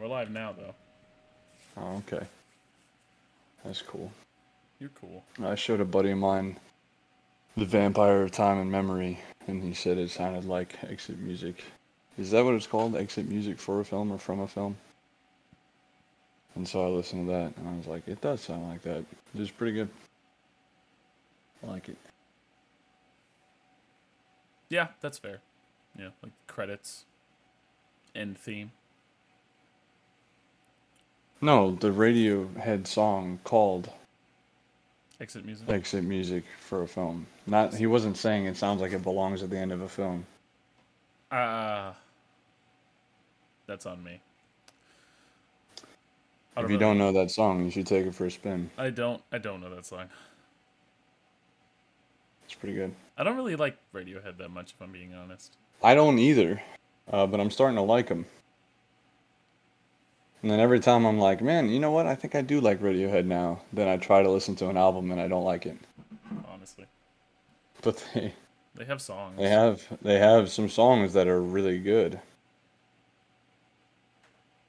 we're live now though. Oh, okay. That's cool. You're cool. I showed a buddy of mine the Vampyre of Time and Memory, and he said it sounded like exit music. Is that what it's called? Exit music for a film or from a film? And so I listened to that, and I was like, it does sound like that. It is pretty good. I like it. Yeah, that's fair. Yeah, like credits, end theme. No, the Radiohead song called Exit music. exit music for a film. Not he wasn't saying it sounds like it belongs at the end of a film. Uh that's on me. If you really- don't know that song, you should take it for a spin. I don't. I don't know that song. It's pretty good. I don't really like Radiohead that much, if I'm being honest. I don't either, uh, but I'm starting to like them. And then every time I'm like, man, you know what? I think I do like Radiohead now. Then I try to listen to an album and I don't like it. Honestly, But they they have songs. they have they have some songs that are really good.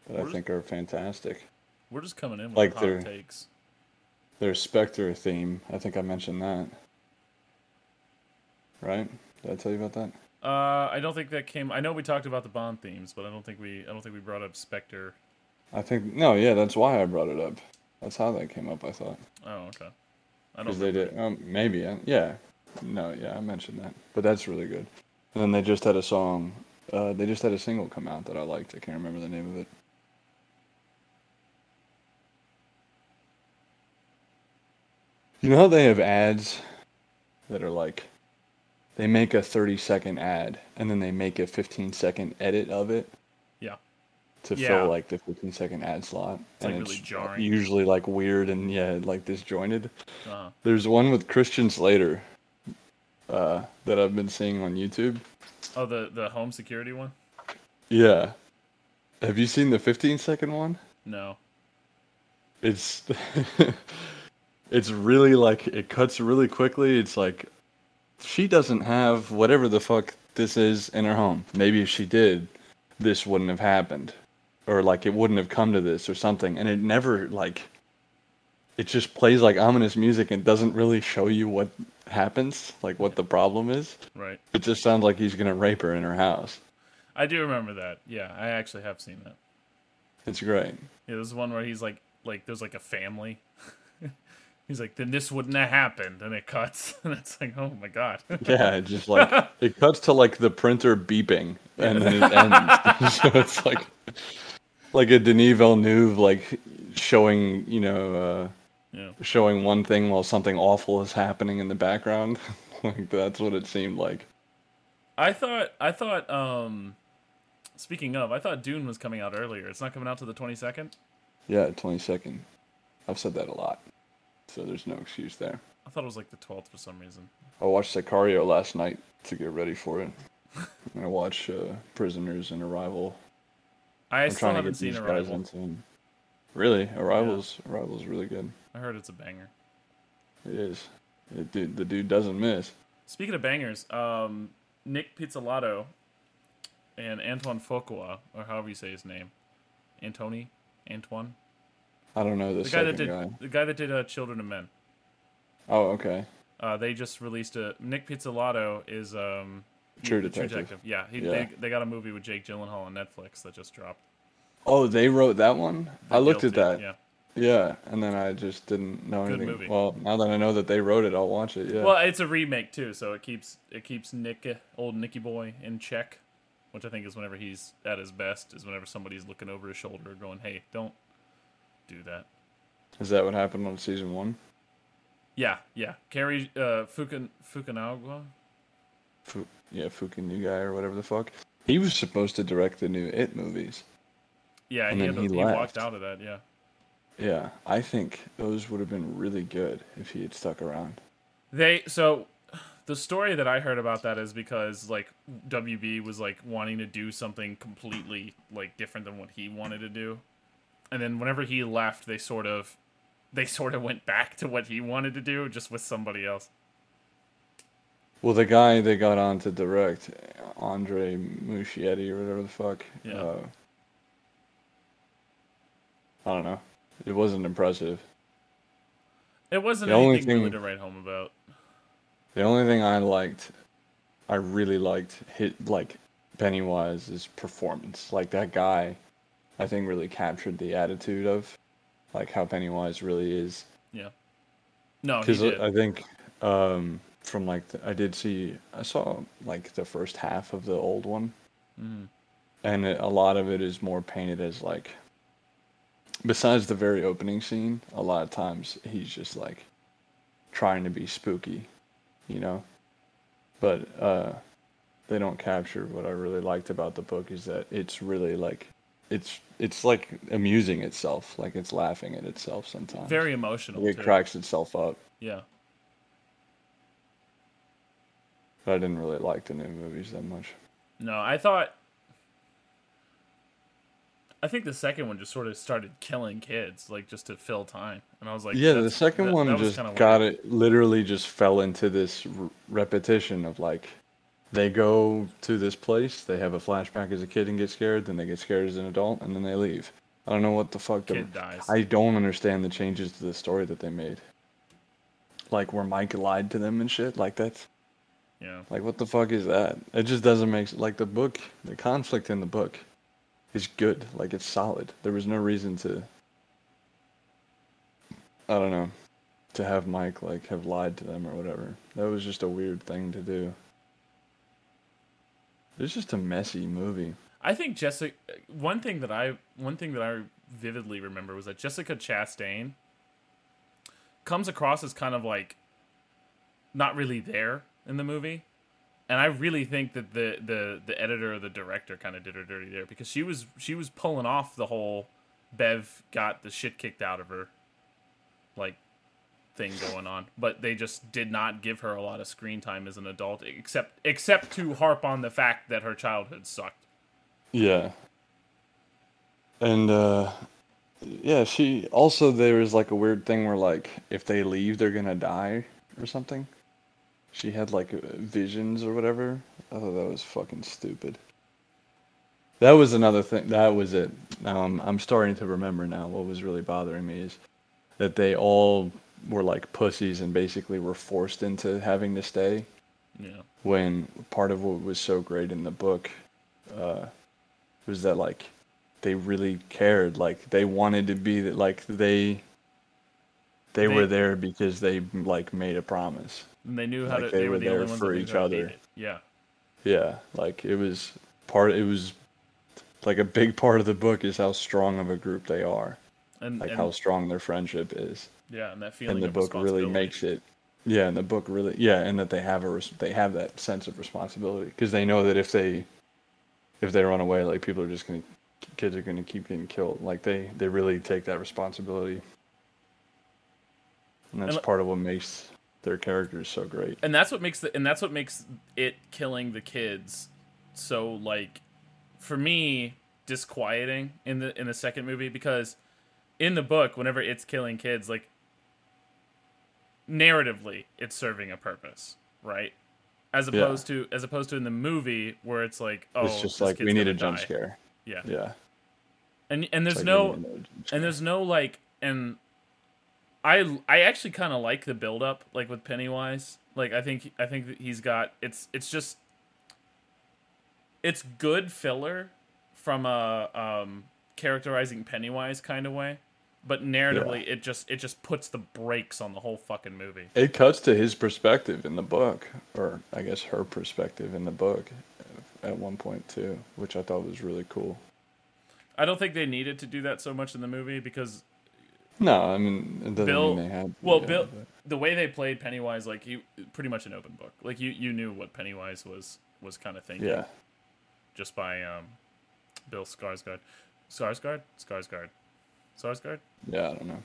That I Where's- think are fantastic. We're just coming in with Like hot they're- takes. Their Spectre theme, I think I mentioned that. Right? Did I tell you about that? Uh, I don't think that came. I know we talked about the Bond themes, but I don't think we. I don't think we brought up Spectre. I think no, yeah, that's why I brought it up. That's how that came up. I thought. Oh, okay. I don't. They did. Um, maybe. Yeah. No. Yeah. I mentioned that. But that's really good. And then they just had a song. Uh, they just had a single come out that I liked. I can't remember the name of it. You know how they have ads that are like, they make a 30 second ad and then they make a 15 second edit of it. To Yeah. fill like the 15 second ad slot. It's, like, really jarring. usually like weird and yeah, like disjointed. Uh, There's one with Christian Slater uh, that I've been seeing on YouTube. oh, the the home security one. Yeah. Have you seen the 15 second one? No. It's it's really like it cuts really quickly. It's like she doesn't have whatever the fuck this is in her home. Maybe if she did, this wouldn't have happened. Or like it wouldn't have come to this or something. And it never like it just plays like ominous music and doesn't really show you what happens, like what the problem is. Right. It just sounds like he's gonna rape her in her house. I do remember that. Yeah, I actually have seen that. It's great. Yeah, there's one where he's like, like there's like a family. he's like, then this wouldn't have happened, and it cuts, and it's like, oh my god. Yeah, it just like it cuts to like the printer beeping and then it ends. so it's like like a Denis Villeneuve like showing, you know, uh yeah. showing one thing while something awful is happening in the background. like that's what it seemed like. I thought, I thought, um, speaking of, I thought Dune was coming out earlier. It's not coming out to the 22nd. Yeah, 20 second. I've said that a lot. So there's no excuse there. I thought it was like the 12th for some reason. I watched Sicario last night to get ready for it. I watched uh, Prisoners and Arrival. I I'm still haven't seen Arrival. Really, Arrival's Arrival's really good. I heard it's a banger. It is. It, dude, the dude doesn't miss. Speaking of bangers, um, Nic Pizzolatto and Antoine Fuqua, or however you say his name, Antoni, Antoine, I don't know the, the guy that did guy. the guy that did uh, Children of Men. Oh, okay. Uh, they just released a Nic Pizzolatto is um True the Detective. Yeah, he, Yeah. They, they got a movie with Jake Gyllenhaal on Netflix that just dropped. Oh, they wrote that one. I The looked at that. Yeah. Yeah, and then I just didn't know Good anything. movie. Well, now that I know that they wrote it, I'll watch it. Yeah. Well, it's a remake too, so it keeps it keeps Nick, old Nicky boy, in check, which I think is whenever he's at his best is whenever somebody's looking over his shoulder, going, "Hey, don't do that." Is that what happened on season one? Yeah, yeah. Cary uh, Fukan Fukunaga. Fu- yeah, Fukin new guy or whatever the fuck. He was supposed to direct the new It movies. Yeah, And he, then he he walked out of that. Yeah. Yeah, I think those would have been really good if he had stuck around. They so the story that I heard about that is because like WB was like wanting to do something completely like different than what he wanted to do. And then whenever he left, they sort of they sort of went back to what he wanted to do just with somebody else. Well, the guy they got on to direct, Andre Muschietti or whatever the fuck. Yeah. Uh, I don't know. It wasn't impressive. It wasn't The only thing- to write home about. The only thing I liked, I really liked hit like Pennywise's performance. Like that guy, I think really captured the attitude of, like how Pennywise really is. Yeah. No, Because. I think um, from like the, I did see I saw like the first half of the old one, Mhm. and it, a lot of it is more painted as like. Besides the very opening scene, a lot of times he's just like trying to be spooky, you know. But uh, they don't capture what I really liked about the book is that it's really like it's it's like amusing itself, like it's laughing at itself sometimes. Very emotional. It too. cracks itself up. Yeah. But I didn't really like the new movies that much. No, I thought. I think the second one just sort of started killing kids, like just to fill time, and I was like, yeah, the second that- one that just got weird. it. Literally, just fell into this r- repetition of like, they go to this place, they have a flashback as a kid and get scared, then they get scared as an adult, and then they leave. I don't know what the fuck. The, Kid dies. I don't understand the changes to the story that they made. Like where Mike lied to them and shit. Like that's Yeah. like what the fuck is that? It just doesn't make like the book. The conflict in the book is good. Like it's solid. There was no reason to. I don't know, to have Mike like have lied to them or whatever. That was just a weird thing to do. It's just a messy movie. I think Jessica. One thing that I one thing that I vividly remember was that Jessica Chastain comes across as kind of like not really there in the movie, and I really think that the the the editor or the director kind of did her dirty there because she was she was pulling off the whole Bev got the shit kicked out of her like thing going on but they just did not give her a lot of screen time as an adult except except to harp on the fact that her childhood sucked Yeah. And uh yeah, she also there was like a weird thing where like if they leave they're gonna die or something. She had like visions or whatever. I thought that was fucking stupid. That was another thing. That was it. Now I'm I'm starting to remember now. What was really bothering me is that they all were like pussies and basically were forced into having to stay yeah when part of what was so great in the book uh, was that like they really cared like they wanted to be that like they, they They- were there because they like made a promise And they knew how Like, to. they They, were were the there for each how to beat other. Yeah, yeah like it was part it was like a big part of the book is how strong of a group they are and, like and how strong their friendship is yeah, and that feeling. and the book really makes it yeah and the book really yeah and that they have a they have that sense of responsibility because they know that if they if they run away like people are just gonna kids are gonna keep getting killed like they they really take that responsibility and that's And- part of what makes their characters so great. And that's what makes the and that's what makes it killing the kids so like for me disquieting in the in the second movie because in the book whenever it's killing kids like narratively it's serving a purpose right? As Yeah. opposed to as opposed to in the movie where it's like oh it's just like we need a jump die. scare. Yeah. Yeah. And and there's like, no need a jump and there's no like and i i actually kind of like the build up like with pennywise. Like i think i think that he's got it's it's just it's good filler from a um characterizing pennywise kind of way but narratively it just it just puts the brakes on the whole fucking movie. It cuts to his perspective in the book or i guess her perspective in the book at one point too which i thought was really cool. I don't think they needed to do that so much in the movie because No, I mean it doesn't Bill- mean they had. well yeah, bill but- the way they played pennywise like you pretty much an open book like you you knew what pennywise was was kind of thinking Yeah, just by um, Bill Skarsgård. Skarsgård? Skarsgård. Skarsgård? yeah, I don't know.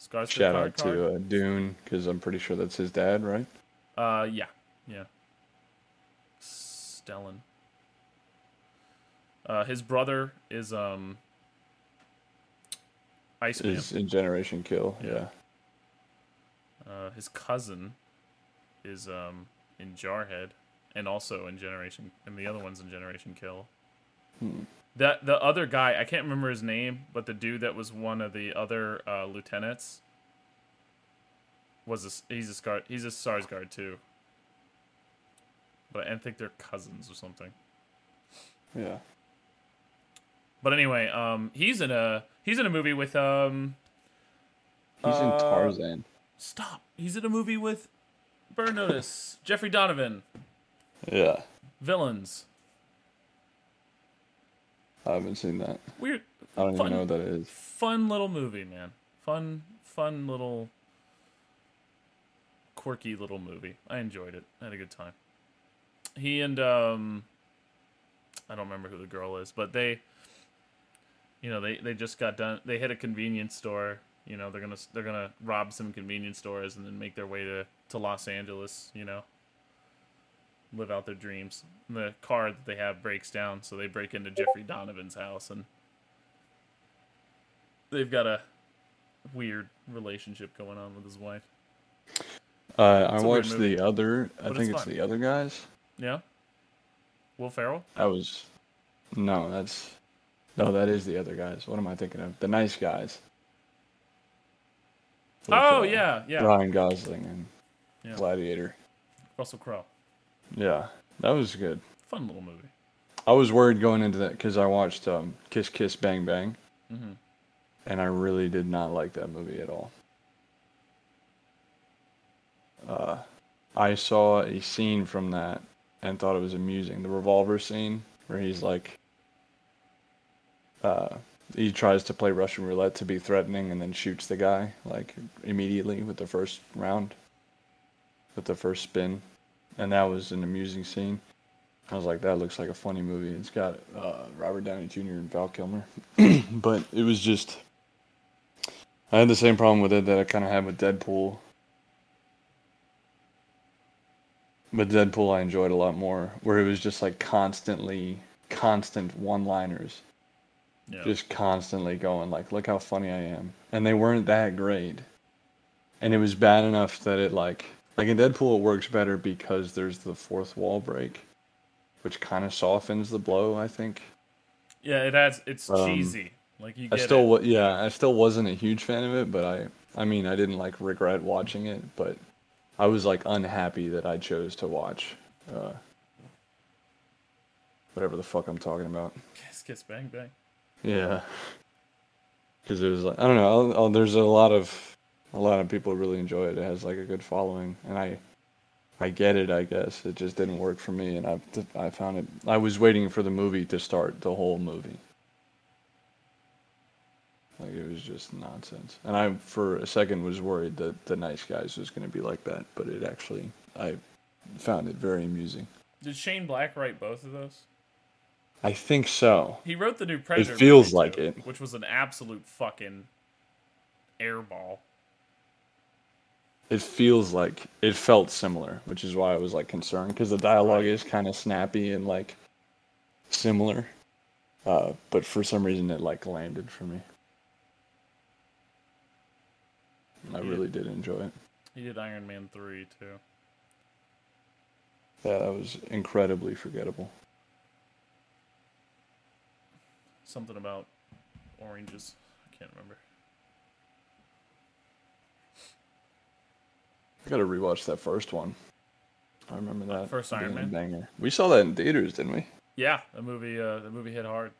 Skarsgård? Shout out to uh, Dune because I'm pretty sure that's his dad, right? Uh, yeah, yeah. Stellan. Uh, his brother is um. Iceman. Is in Generation Kill. Yeah. Yeah. Uh, his cousin is um in Jarhead, and also in Generation, and the other one's in Generation Kill. Hmm. That the other guy, I can't remember his name, but the dude that was one of the other uh, lieutenants was a, he's a Scar he's a Sarsgaard too. But I think they're cousins or something. Yeah. But anyway, um, he's in a he's in a movie with um. He's in uh, Tarzan. Stop! He's in a movie with Burn Notice, Jeffrey Donovan, Yeah. villains. I haven't seen that. Weird, I don't Fun. even know what that is. fun little movie, man. Fun, fun little, quirky little movie. I enjoyed it. I had a good time. He and um, I don't remember who the girl is, but they, you know, they they just got done. They hit a convenience store. You know, they're gonna they're gonna rob some convenience stores and then make their way to to Los Angeles. You know, live out their dreams. And the car that they have breaks down, so they break into Jeffrey Donovan's house and they've got a weird relationship going on with his wife. Uh, I It's a weird watched the other. I But think it's it's the other guys. Yeah. Will Ferrell. That was. No, that's. No, that is the other guys. What am I thinking of? The nice guys. With, Oh uh, yeah, yeah. Ryan Gosling and Yeah. Gladiator. Russell Crowe. Yeah, that was good. Fun little movie. I was worried going into that because I watched um, Kiss Kiss Bang Bang, Mhm. and I really did not like that movie at all. Uh, I saw a scene from that and thought it was amusing. The revolver scene where he's like, uh, he tries to play Russian roulette to be threatening and then shoots the guy like immediately with the first round, with the first spin, and that was an amusing scene. I was like, that looks like a funny movie. It's got uh, Robert Downey Jr. and Val Kilmer, but it was just. I had the same problem with it that I kind of had with Deadpool. But Deadpool I enjoyed a lot more, where it was just like constantly, constant one-liners, Yeah. just constantly going like, "Look how funny I am," and they weren't that great, and it was bad enough that it like, like in Deadpool it works better because there's the fourth wall break, which kind of softens the blow. I think. yeah, it has. It's Um, cheesy. Like you I still, it. yeah, I still wasn't a huge fan of it, but I, I mean, I didn't like regret watching it, but I was like unhappy that I chose to watch, uh, whatever the fuck I'm talking about. Kiss, kiss, bang, bang. Yeah, because it was like I don't know. I'll, I'll, there's a lot of, a lot of people really enjoy it. It has like a good following, and I, I get it. I guess it just didn't work for me, and I, I found it. I was waiting for the movie to start, the whole movie. Like it was just nonsense, and I for a second was worried that the Nice Guys was going to be like that, but it actually I found it very amusing. Did Shane Black write both of those? I think so. He wrote the new Predator. It feels movie, like too, it. which was an absolute fucking airball. It feels like it felt similar, which is why I was like concerned because the dialogue is kind of snappy and like similar, uh, but for some reason it like landed for me. I Yeah. really did enjoy it. He did Iron Man three too. Yeah, that was incredibly forgettable. Something about oranges. I can't remember. I gotta rewatch that first one. I remember that First Iron Man? banger. We saw that in theaters, didn't we? Yeah, the movie. Uh, the movie hit hard.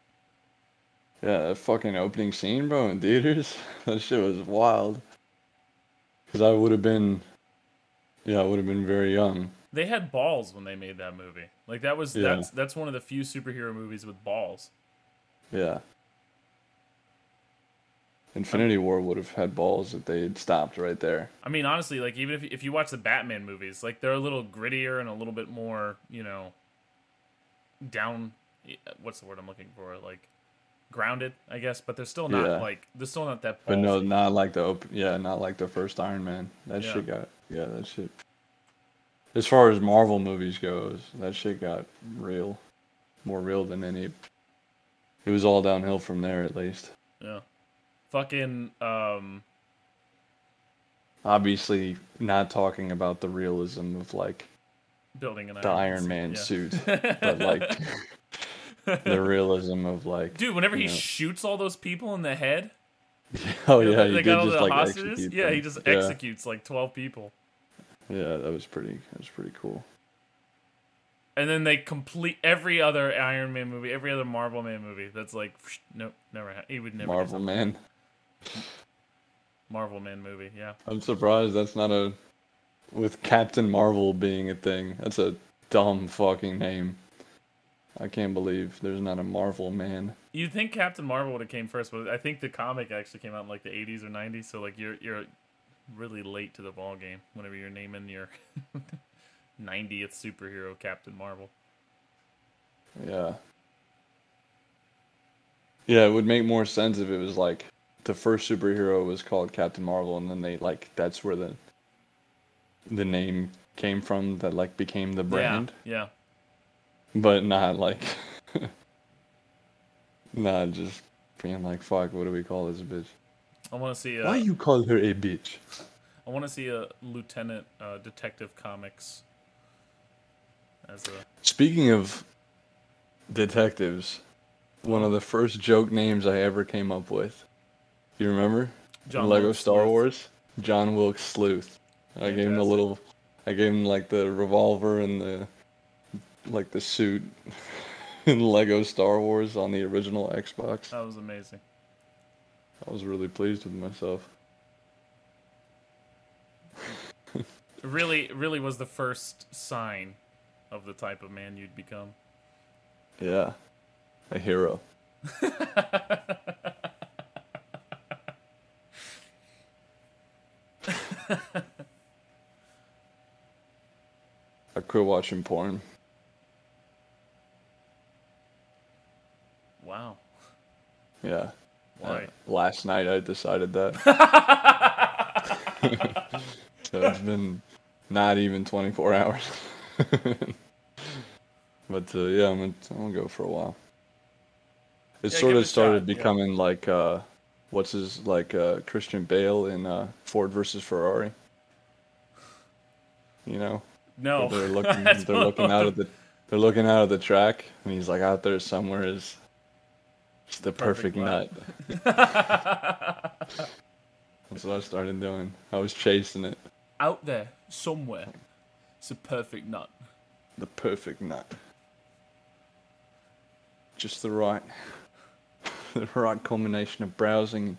Yeah, that fucking opening scene, bro, in theaters. That shit was wild. Cause I would have been, yeah, I would have been very young. They had balls when they made that movie. Like that was Yeah. that's that's one of the few superhero movies with balls. Yeah. Infinity War would have had balls if they had stopped right there. I mean, honestly, like even if if you watch the Batman movies, like they're a little grittier and a little bit more, you know, down. What's the word I'm looking for? Like grounded, I guess. But they're still not Yeah. like they're still not that. But no, not like the op- yeah, not like the first Iron Man. That Yeah. shit got yeah, that shit. As far as Marvel movies goes, that shit got real, more real than any. It was all downhill from there, at least. Yeah. Fucking um. Obviously, not talking about the realism of like Building an the Iron Man yeah. suit, but like, the realism of like Dude, whenever he know. shoots all those people in the head, oh yeah, they he got all just the like hostages. Yeah, them. he just yeah. executes like twelve people, Yeah, that was pretty. That was pretty cool. And then they complete every other Iron Man movie, every other Marvel Man movie. That's like, nope, never. Ha- he would never. Marvel. Man. Marvel Man movie. Yeah. I'm surprised that's not a. With Captain Marvel being a thing, that's a dumb fucking name. I can't believe there's not a Marvel Man. You'd think Captain Marvel would have came first, but I think the comic actually came out in like the 80s or 90s. So like you're you're really late to the ball game whenever you're naming your 90th superhero Captain Marvel. Yeah. Yeah, it would make more sense if it was like the first superhero was called Captain Marvel, and then they like that's where the the name came from that like became the brand, Yeah. but not like not just being like fuck. What do we call this bitch? I want to see a, Why you call her a bitch? I want to see a Lieutenant uh, Detective Comics as a Speaking of detectives, one of the first joke names I ever came up with. You remember? John Lego Wilkes Star Sleuth. Wars. John Wilkes Sleuth. I gave him the Fantastic. little. I gave him like the revolver and the, like the suit, in Lego Star Wars on the original Xbox. That was amazing. I was really pleased with myself. Really, really was the first sign of the type of man you'd become. Yeah, a hero. I quit watching porn. Wow. Yeah. Why? Uh, last night I decided that. so it's been not even 24 hours. but uh, yeah, I'm gonna, I'm gonna go for a while. It Yeah, sort of it started shot, yeah. becoming like uh, what's his like uh, Christian Bale in uh, Ford versus Ferrari. You know, No. they're looking they're looking out of the they're looking out of the track, and he's like out there somewhere is it's the perfect, Perfect nut. That's what I started doing. I was chasing it. Out there, somewhere, it's a perfect nut. The perfect nut. Just the right the right combination of browsing,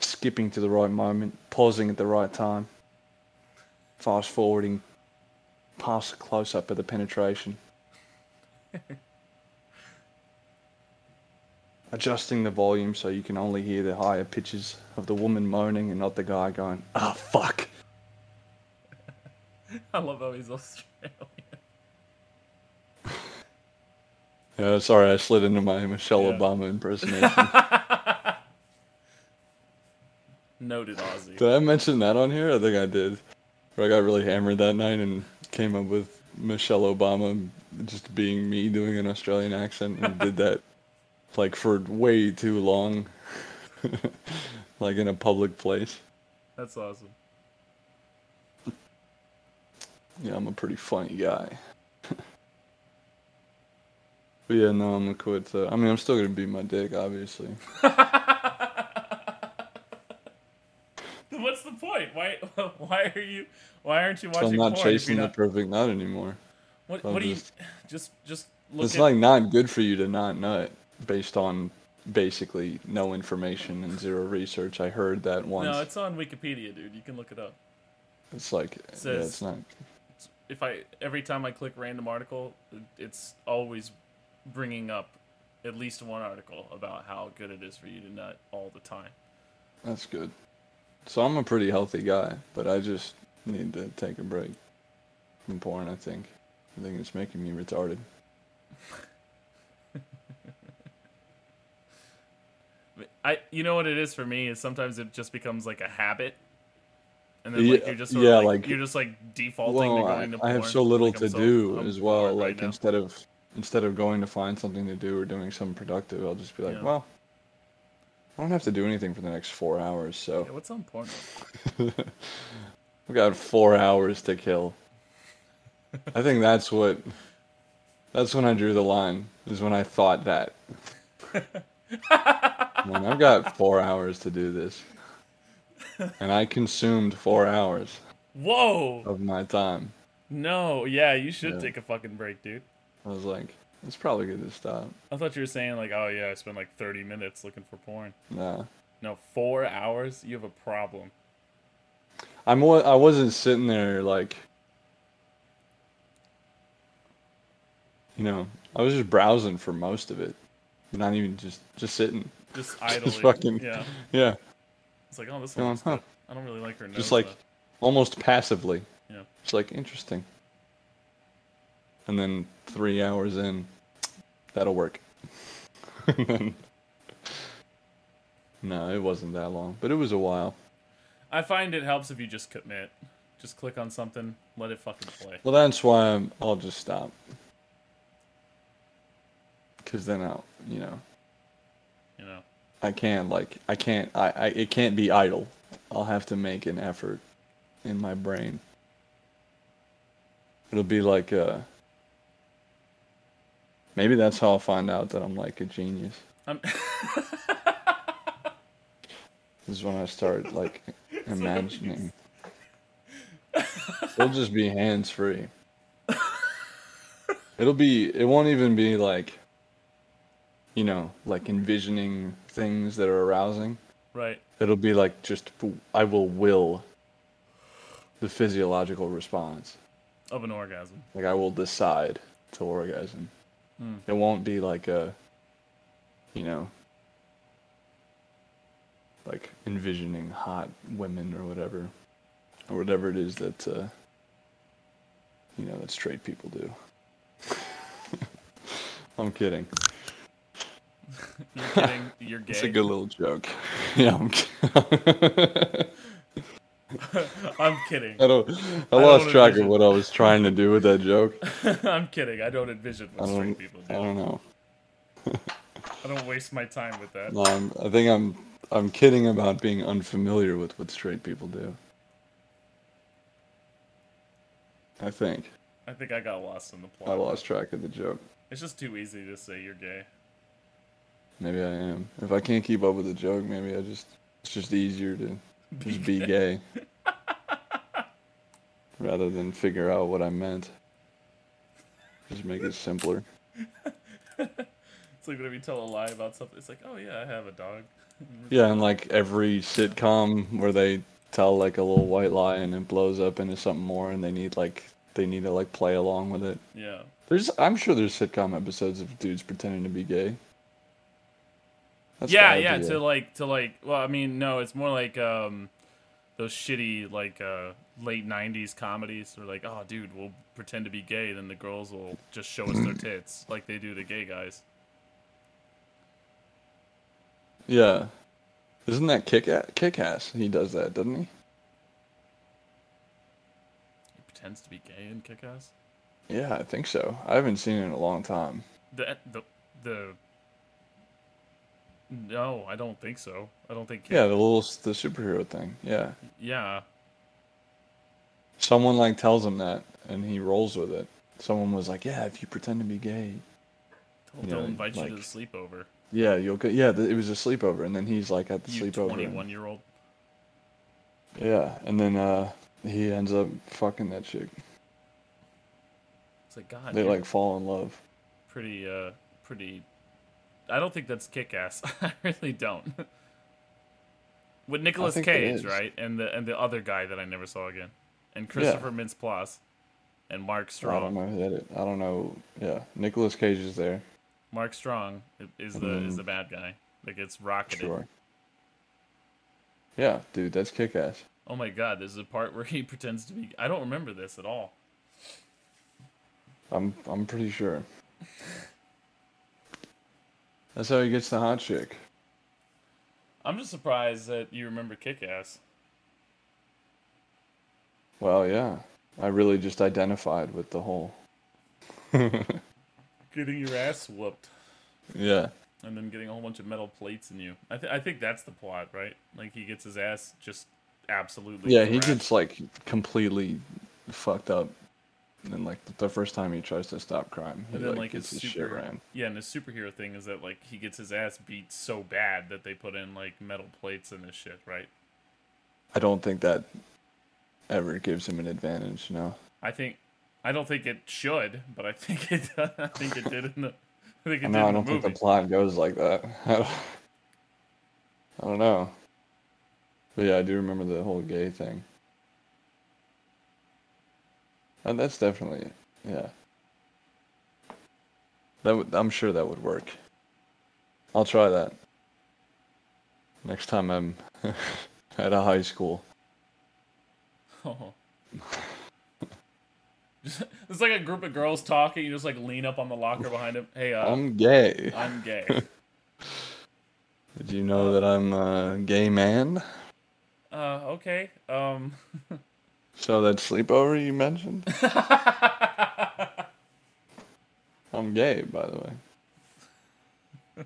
skipping to the right moment, pausing at the right time, fast forwarding past the close up of the penetration. Adjusting the volume so you can only hear the higher pitches of the woman moaning and not the guy going, ah, fuck. I love how he's Australian. Yeah, uh, sorry, I slid into my Michelle Yeah. Obama impersonation. Noted Aussie. Did I mention that on here? I think I did. Where I got really hammered that night and came up with Michelle Obama just being me doing an Australian accent and did that like for way too long. like in a public place. That's awesome. Yeah, I'm a pretty funny guy. but yeah, no, I'm gonna quit. Uh, I mean, I'm still gonna beat my dick, obviously. What's the point? Why? Why are you? Why aren't you So watching I'm not chasing the not, perfect nut anymore. what? I'm What do you? just- Just, just look It's at. like not good for you to not nut based on basically no information and zero research. I heard that once. no, it's on Wikipedia, dude. You can look it up. it's like yeah, says- it's not. If I every time I click random article, it's always bringing up at least one article about how good it is for you to nut all the time. That's good. So I'm a pretty healthy guy, but I just need to take a break from porn. I think. I think it's making me retarded. I, you know what it is for me is sometimes it just becomes like a habit, and then Yeah, like you're just sort yeah, of like, like- you're just like defaulting to Well, I, going to I have so little Like, to so- do I'm as well. bored right Like now. instead of instead of going to find something to do or doing something productive, I'll just be like, Yeah. well, I don't have to do anything for the next four hours, so Yeah, what's on porn? I've got four hours to kill. I think that's what That's when I drew the line. Is when I thought that. Man, I've got four hours to do this, and I consumed four hours Whoa! of my time. No, yeah, you should Yeah. take a fucking break, dude. I was like, it's probably good to stop. I thought you were saying like, oh yeah, I spent like 30 minutes looking for porn. Nah, No, four hours. You have a problem. I'm. I wasn't sitting there like. You know, I was just browsing for most of it, not even just just sitting. Just idly. fucking- Yeah. Yeah, It's like, oh, this one's huh. I don't really like her nose. just like though. almost passively. Yeah. It's like interesting. And then three hours in, that'll work. And then- no, it wasn't that long, but it was a while. I find it helps if you just commit. Just click on something, let it fucking play. Well, that's why I'm, I'll just stop. Because then I'll, you know, You know. I can't like I can't I, I it can't be idle. I'll have to make an effort in my brain. It'll be like uh maybe that's how I'll find out that I'm like a genius. I'm This Is when I start like imagining. It'll just be hands free. It'll be it won't even be like you know, like envisioning things that are arousing. right. It'll be like just I will will the physiological response. Of an orgasm. Like I will decide to orgasm. Hmm. It won't be like a you know like envisioning hot women or whatever or whatever it is that uh you know that straight people do. I'm kidding. You're kidding. You're gay. It's a good little joke. yeah, I'm kidding. I'm kidding. I don't. I don't lost track of what I was trying to do with that joke. I'm kidding. I don't envision I what don't. straight people I do. don't know. I don't waste my time with that. No, I'm, I think I'm. I'm kidding about being unfamiliar with what straight people do. I think I think I got lost in the plot. I lost track of the joke. It's just too easy to say you're gay. Maybe I am. If I can't keep up with the joke, maybe I just. It's just easier to just be gay. Rather than figure out what I meant. Just make it simpler. It's like whenever you tell a lie about something, it's like, oh yeah, I have a dog. Yeah, and like every sitcom where they tell like a little white lie and it blows up into something more, and they need like they need to like play along with it. Yeah. There's, I'm sure there's sitcom episodes of dudes pretending to be gay. That's yeah, yeah. To like, to like. Well, I mean, no, it's more like um, those shitty like uh late '90s comedies. Where like, oh, dude, we'll pretend to be gay, then the girls will just show us their tits, like they do to gay guys. yeah. Isn't that kick kick ass? He does that, doesn't he? He pretends to be gay in Kick-Ass. Yeah, I think so. I haven't seen it in a long time. The the the. No, I don't think so. I don't think. Yeah, the little the superhero thing. Yeah. Yeah. Someone like tells him that, and he rolls with it. Someone was like, "Yeah, if you pretend to be gay, They'll, Yeah, they'll invite you to the sleepover." Yeah, you'll get." Yeah, it was a sleepover, and then he's like at the You sleepover. 21 year old. Yeah, and then uh, he ends up fucking that chick. It's like God. They like fall in love. pretty uh pretty. I don't think that's kick ass. I really don't. With Nicolas Cage, right, and the and the other guy that I never saw again, and Christopher Mintz-Plasse, and Mark Strong. I don't know who that is. I don't know. Yeah, Nicolas Cage is there. Mark Strong is the is the mm. bad guy that gets rocketed. Sure. Yeah, dude, that's kick ass. Oh my God! There's a part where he pretends to be. I don't remember this at all. I'm I'm pretty sure. That's how he gets the hot chick. I'm just surprised that you remember Kick Ass. Well, yeah. I really just identified with the whole. Getting your ass whooped. Yeah. and then getting a whole bunch of metal plates in you. I, th- I think that's the plot, right? Like he gets his ass just absolutely. Yeah, he gets like completely fucked up. And then like the first time he tries to stop crime, he And then like, like gets his his shit ran. yeah, and his superhero thing is that like he gets his ass beat so bad that they put in like metal plates in his shit, right? I don't think that ever gives him an advantage. No. I think I don't think it should, but I think it I think it did in the I think it No, did I don't the think the plot goes like that. I don't know. But yeah, I do remember the whole gay thing. And that's definitely, yeah. That would, I'm sure that would work. I'll try that. Next time I'm at a high school. Oh. Just, it's like a group of girls talking. You just like lean up on the locker behind him. Hey, uh, I'm gay. I'm gay. Did you know that I'm a gay man? uh, okay. Um. So that sleepover you mentioned? I'm gay, by the way.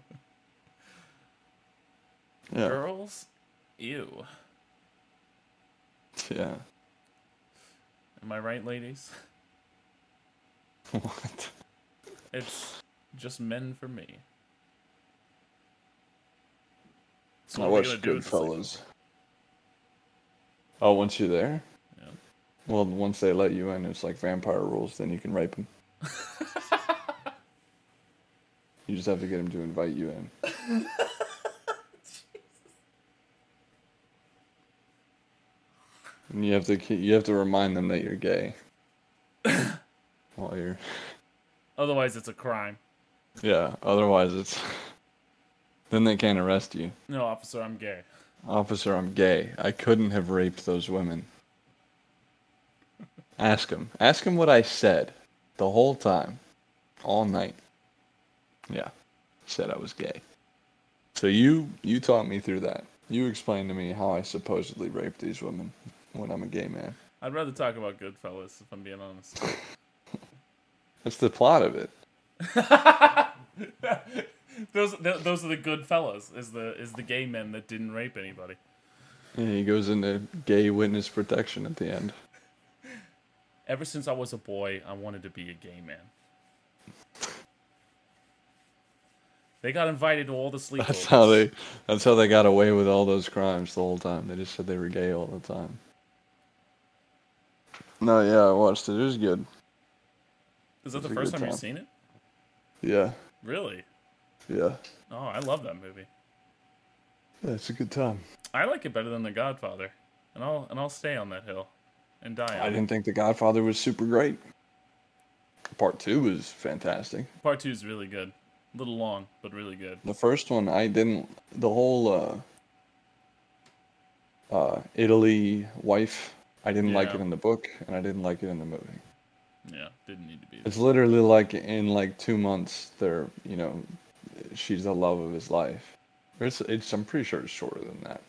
Yeah, Girls, ew. yeah. Am I right, ladies? What? It's just men for me. So I what are we watched gonna do with this, like- Goodfellas. Oh, once you're there? Well, once they let you in, it's like vampire rules. Then you can rape them. you just have to get them to invite you in. And you have to you have to remind them that you're gay. While you're Otherwise, it's a crime. yeah. Otherwise, it's then they can't arrest you. No, officer, I'm gay. Officer, I'm gay. I couldn't have raped those women. Ask him. Ask him what I said the whole time. All night. Yeah. Said I was gay. So you you taught me through that. You explained to me how I supposedly raped these women when I'm a gay man. I'd rather talk about Goodfellas if I'm being honest. That's the plot of it. those th- those are the good fellas. Is the is the gay men that didn't rape anybody. And he goes into gay witness protection at the end. Ever since I was a boy, I wanted to be a gay man. They got invited to all the sleepovers. That's how they that's how they got away with all those crimes the whole time. They just said they were gay all the time. No, yeah, I watched it. It was good. Is that the first good time you've seen it? Yeah. Really? Yeah. Oh, I love that movie. Yeah, it's a good time. I like it better than The Godfather, and I'll and I'll stay on that hill, and die I didn't think The Godfather was super great. Part two was fantastic. Part two is really good. A little long, but really good. The first one, I didn't. The whole uh, uh, Italy wife, I didn't like it in the book, and I didn't like it in the movie. Yeah, didn't need to be. It's literally like in like two months, they're you know, she's the love of his life. It's it's I'm pretty sure it's shorter than that.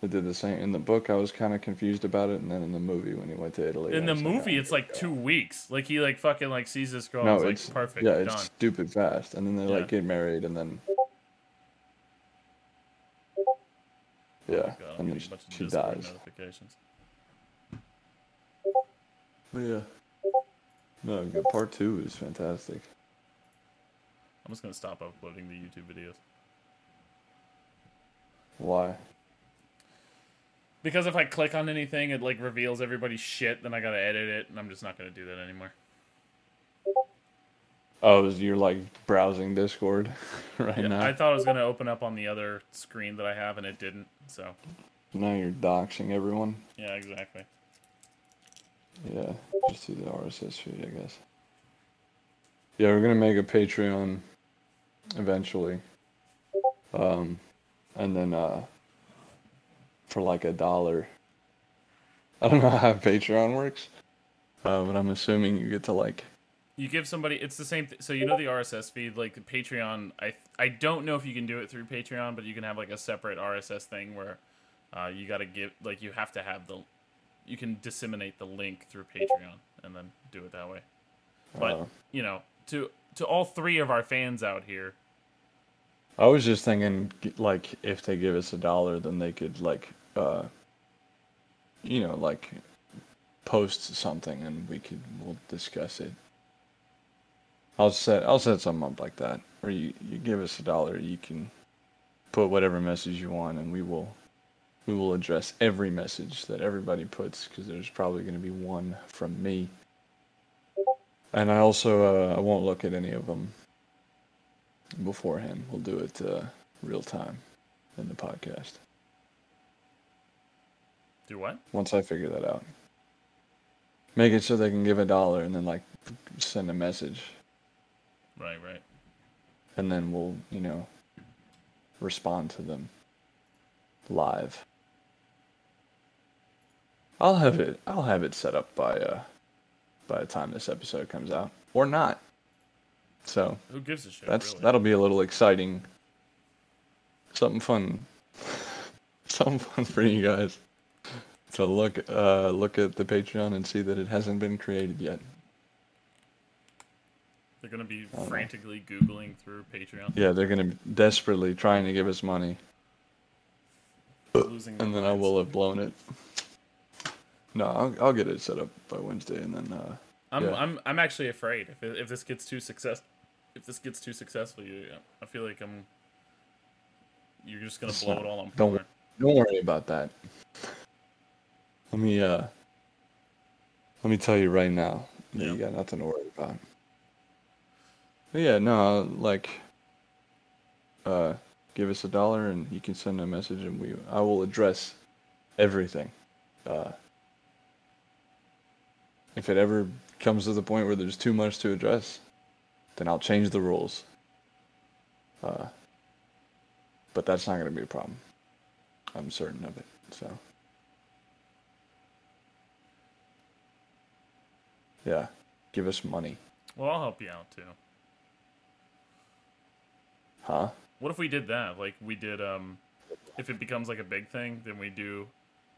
They did the same in the book. I was kind of confused about it, and then in the movie when he went to Italy. In the was like, movie, "Oh, it's like two weeks. Like he like fucking like sees this girl. no, and it's like perfect. Yeah, done. it's stupid fast, and then they Yeah. like get married, and then oh yeah, God, I'm and then she, a she dies. Notifications. But yeah, no, good. Part two is fantastic. I'm just gonna stop uploading the YouTube videos Why? Because if I click on anything, it like reveals everybody's shit. Then I gotta edit it, and I'm just not gonna do that anymore. Oh, you're like browsing Discord right Yeah, now? I thought it was gonna open up on the other screen that I have, and it didn't. So Now you're doxing everyone. yeah, exactly. Yeah, just do the RSS feed, I guess. Yeah, we're gonna make a Patreon eventually. Um, and then uh, for like a dollar. I don't know how Patreon works, uh, but I'm assuming you get to like. You give somebody it's the same. Th- so you know the RSS feed, like the Patreon. I I don't know if you can do it through Patreon, but you can have like a separate RSS thing where uh, you got to give like you have to have the you can disseminate the link through Patreon and then do it that way. But Uh, you know, to to all three of our fans out here, I was just thinking, like, if they give us a dollar, then they could like, uh, you know, like, post something and we could we'll discuss it. I'll set I'll set something up like that. Or you, you give us a dollar, you can put whatever message you want and we will we will address every message that everybody puts because there's probably going to be one from me. And I also uh, I won't look at any of them beforehand. We'll do it uh, real time in the podcast. Do what? Once I figure that out, make it so they can give a dollar and then like send a message, Right, right. and then we'll you know respond to them live. I'll have it. I'll have it set up by uh by the time this episode comes out, or not. So Who gives a shit? that's really? that'll be a little exciting. Something fun. Something fun for you guys to look uh look at the Patreon and see that it hasn't been created yet. They're gonna be frantically googling through Patreon, Yeah, they're gonna be desperately trying to give us money, losing. and then I will have blown it. No, I'll, I'll get it set up by Wednesday, and then uh, I'm, yeah. I'm, I'm actually afraid if if this gets too success, if this gets too successful, you, I feel like I'm. You're just gonna It's blow not- it all on don't. Don't worry about that. Let me uh let me tell you right now that you got nothing to worry about. But yeah, no, like uh give us a dollar and you can send a message and we I will address everything. Uh if it ever comes to the point where there's too much to address, then I'll change the rules. Uh but that's not going to be a problem. I'm certain of it. So, yeah, give us money, Well, I'll help you out too. huh? What if we did that? Like we did. Um, if it becomes like a big thing, then we do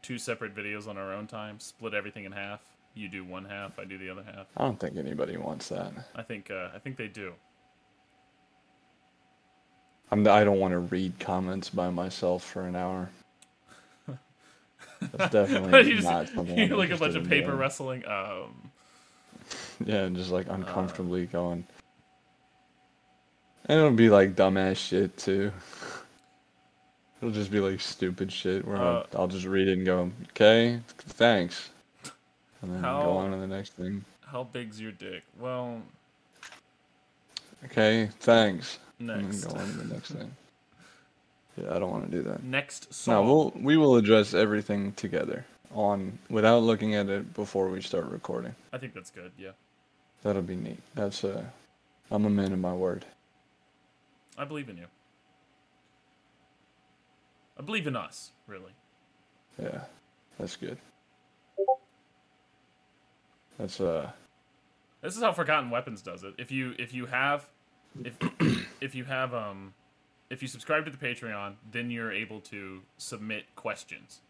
two separate videos on our own time. Split everything in half. You do one half. I do the other half. I don't think anybody wants that. I think. Uh, I think they do. I'm. I don't want to read comments by myself for an hour. That's definitely you just, not something. you I'm like a bunch of paper doing. wrestling. Um, Yeah, and just like uncomfortably going. And it'll be like dumbass shit too. It'll just be like stupid shit where Uh, I'll, I'll just read it and go, okay, thanks. And then How- go on to the next thing. how big's your dick? Well, Okay, thanks. next. And go on to the next thing. Yeah, I don't want to do that. Next song. No, we'll we will address everything together on without looking at it before we start recording. I think that's good. Yeah, That'll be neat. That's uh I'm a man of my word. I believe in you. I believe in us, really. Yeah, that's good. That's uh This is how Forgotten Weapons does it. If you if you have if if you have um if you subscribe to the Patreon, then you're able to submit questions.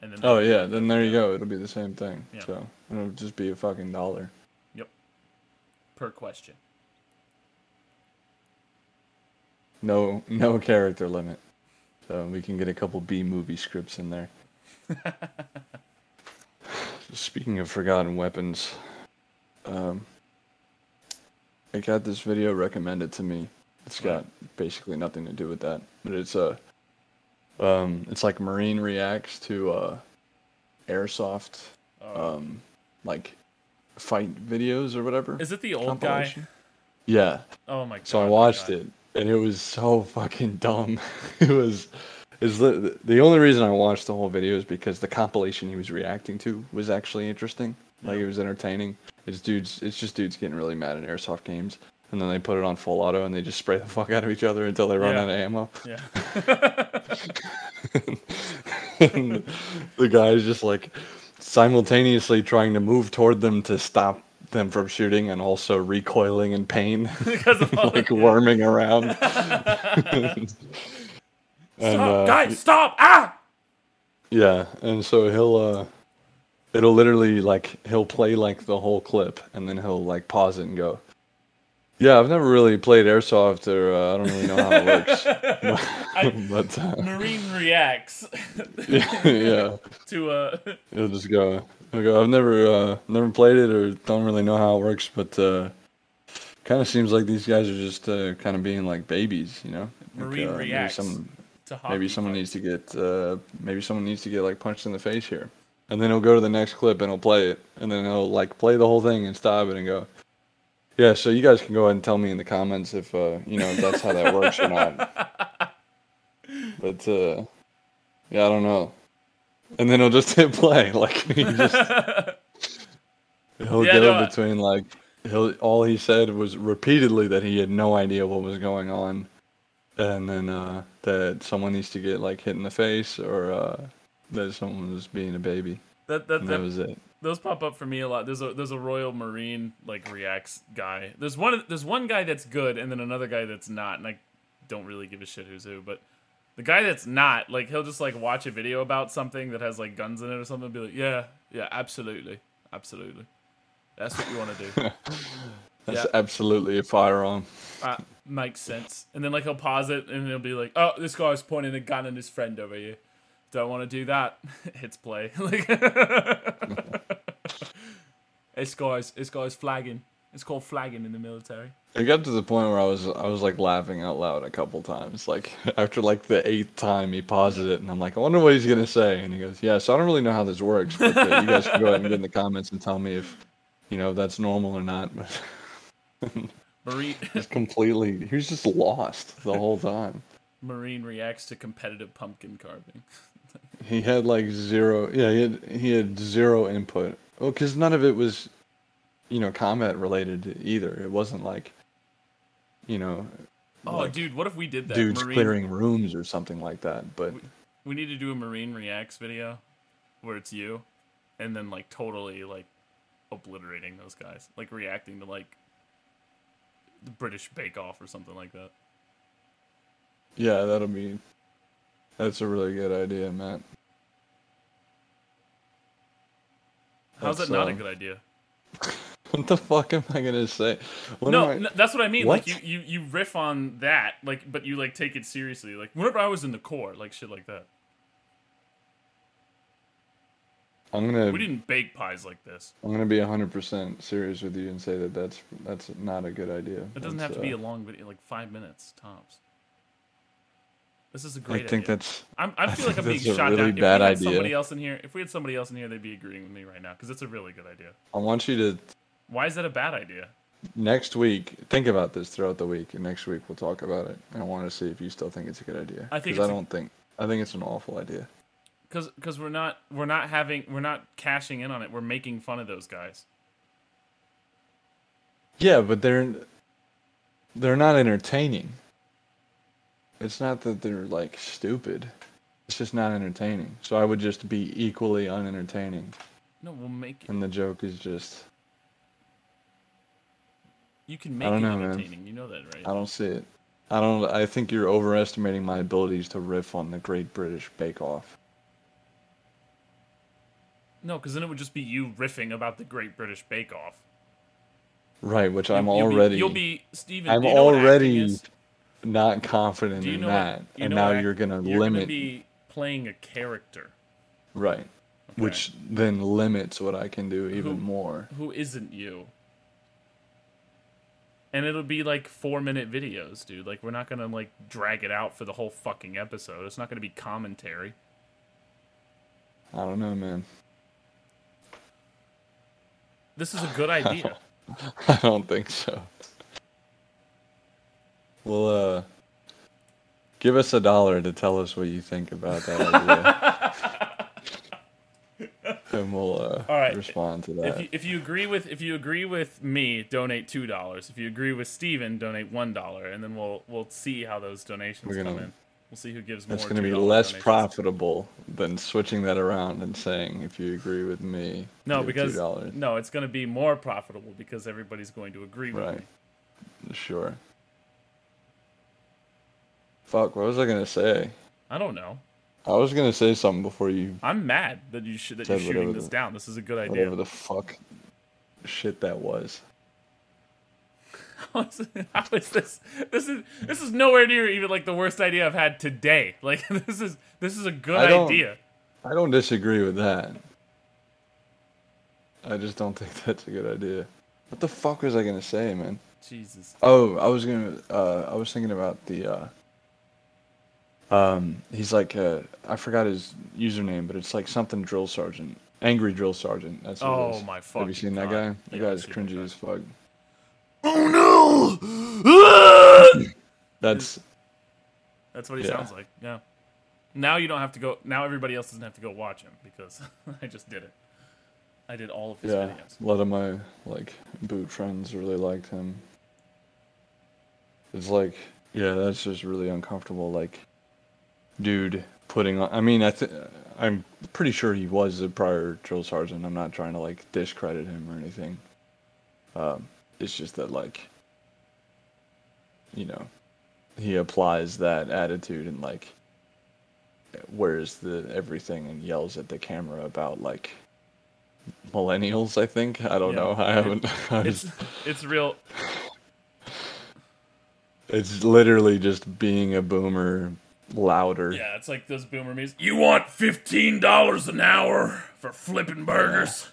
And then oh yeah, then there you go. It'll be the same thing. Yeah. So it'll just be a fucking dollar. Per question. No no character limit. So we can get a couple B movie scripts in there. Speaking of forgotten weapons, um, I got this video recommended to me. It's got basically nothing to do with that, but it's a, um, it's like Marine reacts to uh, airsoft, Oh. um, like fight videos or whatever. is it the old guy? Yeah. Oh my god. So I watched it, and it was so fucking dumb. it was, is the the only reason I watched the whole video is because the compilation he was reacting to was actually interesting. Like Yeah. it was entertaining. It's dudes. It's just dudes getting really mad at airsoft games, and then they put it on full auto and they just spray the fuck out of each other until they run Yeah. out of ammo. Yeah. and the guy's just like simultaneously trying to move toward them to stop them from shooting and also recoiling in pain. because of like the- worming around. and Stop, uh, guys, stop! Ah! yeah, and so he'll uh, it'll literally like he'll play like the whole clip, and then he'll like pause it and go, "Yeah, I've never really played airsoft, or uh, I don't really know how it works." but uh, Marine reacts. Yeah, yeah, to uh he'll just go, I go, I've never uh, never played it or don't really know how it works, but uh, kind of seems like these guys are just uh, kind of being like babies, you know. Like, Marine uh, maybe reacts some- to maybe someone needs to get uh, maybe someone needs to get like punched in the face here. And then he'll go to the next clip and he'll play it. And then he'll like play the whole thing and stop it and go yeah so you guys can go ahead and tell me in the comments if uh, you know if that's how that works or not. But uh, yeah i don't know. And then he'll just hit play like he just he'll Yeah, go no, I- between like he'll all he said was repeatedly that he had no idea what was going on. And then uh, that someone needs to get like hit in the face or uh, that someone was being a baby. That, that, that, that was it those pop up for me a lot. There's a there's a Royal Marine like reacts guy. There's one there's one guy that's good and then another guy that's not, and I don't really give a shit who's who. But the guy that's not, like he'll just like watch a video about something that has like guns in it or something, and be like, yeah, yeah, absolutely, absolutely, that's what you want to do. that's Yeah. absolutely a firearm uh, makes sense. And then like he'll pause it and he'll be like, "Oh, this guy's pointing a gun at his friend over here. Don't want to do that." Hits play. like this guy's this guy's flagging. It's called flagging in the military. it got to the point where i was i was like laughing out loud a couple times like after like the eighth time he pauses it and i'm like i wonder what he's gonna say and he goes yeah so i don't really know how this works but uh, you guys can go ahead and get in the comments and tell me if you know that's normal or not but Marine is completely. He was just lost the whole time. Marine reacts to competitive pumpkin carving. He had like zero. Yeah, he had he had zero input. Well, because none of it was, you know, combat related either. It wasn't like, you know, Oh, like dude, what if we did that? dudes Marine, clearing rooms or something like that. But We need to do a Marine reacts video where it's you, and then like totally like obliterating those guys, like reacting to like the British Bake Off or something like that. yeah, that'll be. That's a really good idea, Matt. How's That's, that not a uh, good idea? What the fuck am I gonna say? What No, I- n that's what I mean. Like you, you, you riff on that, like, but you like take it seriously. Like whenever I was in the Corps, like shit like that. I'm gonna. We didn't bake pies like this. I'm gonna be hundred percent serious with you and say that that's that's not a good idea. It doesn't That's, have to be uh, a long video, like five minutes tops. This is a great. I think idea. that's I'm, I I feel like I'm being shot really down. bad if we had idea. somebody else in here, if we had somebody else in here, they'd be agreeing with me right now because it's a really good idea. I want you to Why is that a bad idea? next week think about this throughout the week, and next week we'll talk about it. And I want to see if you still think it's a good idea. I think I a- don't think I think it's an awful idea. Because because we're not we're not having we're not cashing in on it. We're making fun of those guys. Yeah, but they're they're not entertaining. It's not that they're like stupid. It's just not entertaining. So I would just be equally unentertaining. No, we'll make it. And the joke is just You can make it know, man. You know that, right? I don't see it. I don't I think you're overestimating my abilities to riff on the Great British Bake Off. No, because then it would just be you riffing about the Great British Bake Off. Right, which I'm You- you'll be- already You'll be Steven. I'm you know already? Not confident in that. what, and now what you're gonna you're limit gonna be playing a character right. Okay. Which then limits what I can do even Who- more. who isn't you. And it'll be like four minute videos, dude. Like we're not gonna like drag it out for the whole fucking episode. It's not gonna be commentary. I don't know, man. This is a good idea. I don't think so. Well, uh, give us a dollar to tell us what you think about that idea, and we'll uh, All right. respond to that. if you, if you agree with if you agree with me, donate two dollars. If you agree with Steven, donate one dollar, and then we'll we'll see how those donations gonna- come in. We'll see who gives more. It's going to be less donations. profitable than switching that around and saying, if you agree with me, No, because $2. no, it's going to be more profitable because everybody's going to agree with Right. me. Sure. Fuck, what was I to say? I don't know. I was to say something before you, I'm mad that you should that you're shooting this the- down. This is a good idea. whatever the fuck shit that was. How is, how is this? This is this is nowhere near even like the worst idea I've had today. Like this is this is a good I idea. I don't disagree with that. I just don't think that's a good idea. What the fuck was I gonna say, man? Jesus. Oh, I was gonna. Uh, I was thinking about the. Uh, um, he's like. Uh, I forgot his username, but it's like something drill sergeant, angry drill sergeant. That's what Oh is. my Have you seen that guy? That Yeah, I've guy's cringy that as fuck. Oh no! That's That's what he Yeah. sounds like. Yeah. Now you don't have to go. Now everybody else doesn't have to go watch him because I just did it. I did all of his yeah. videos. A lot of my like boot friends really liked him. It's like, yeah, that's just really uncomfortable. Like, dude putting on. I mean, I th- I'm pretty sure he was a prior drill sergeant. I'm not trying to like discredit him or anything. Um, it's just that like, you know, he applies that attitude and like wears the everything and yells at the camera about like millennials. I think I don't Yeah. know. I haven't. I It's was- it's real. It's literally just being a boomer louder. Yeah, it's like those boomer memes. You want fifteen dollars an hour for flipping burgers?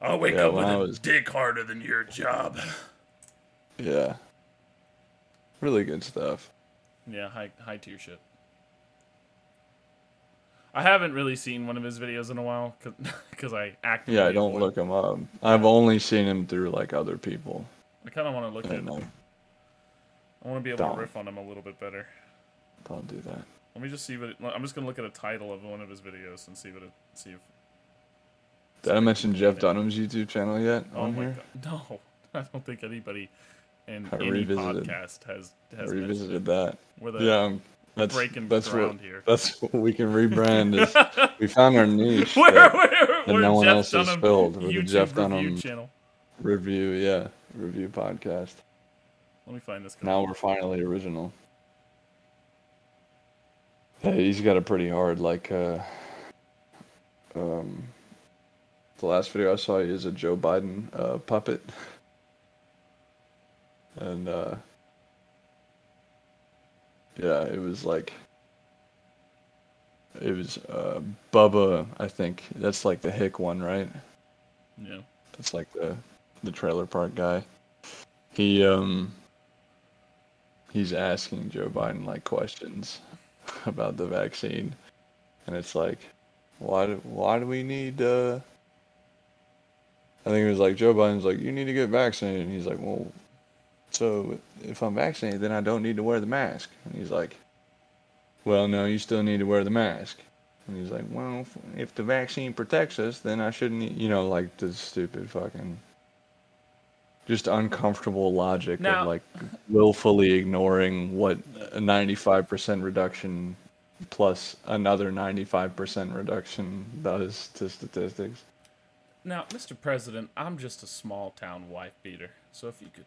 I'll wake Yeah, up with I a was- dick harder than your job. Yeah. Really good stuff. Yeah, high high tier shit. I haven't really seen one of his videos in a while because I actively. Yeah, I don't avoid- look him up. I've only seen him through like other people. I kind of want to look at. him. I I want to be able Don't. to riff on him a little bit better. Don't do that. Let me just see what. It, I'm just gonna look at a title of one of his videos and see what it. See if. Did I mention Jeff Dunham's YouTube channel yet Oh on my here? god! No, I don't think anybody in I any podcast has I revisited that. We're the Yeah, um, that's breaking that's what ground here. that's what we can rebrand. Is we found our niche. Where, that where, and where no one Jeff else has Dunham filled with the Jeff review Dunham- channel. review, yeah, review podcast. Let me find this. guy. Now we're finally original. Hey, he's got a pretty hard like uh um the last video I saw is a Joe Biden uh puppet. And uh yeah, it was like it was uh Bubba, I think. That's like the hick one, right? Yeah. It's like the the trailer park guy. He um he's asking Joe Biden like questions about the vaccine, and it's like, why do why do we need? uh I think it was like Joe Biden's like, you need to get vaccinated. And he's like, well, so if I'm vaccinated, then I don't need to wear the mask. And he's like, well, no, you still need to wear the mask. And he's like, well, if, the vaccine protects us, then I shouldn't, you know, like the stupid fucking, just uncomfortable logic Now- of like willfully ignoring what a 95% reduction plus another 95% reduction does to statistics. Now, Mr. President, I'm just a small town wife beater. So if you could,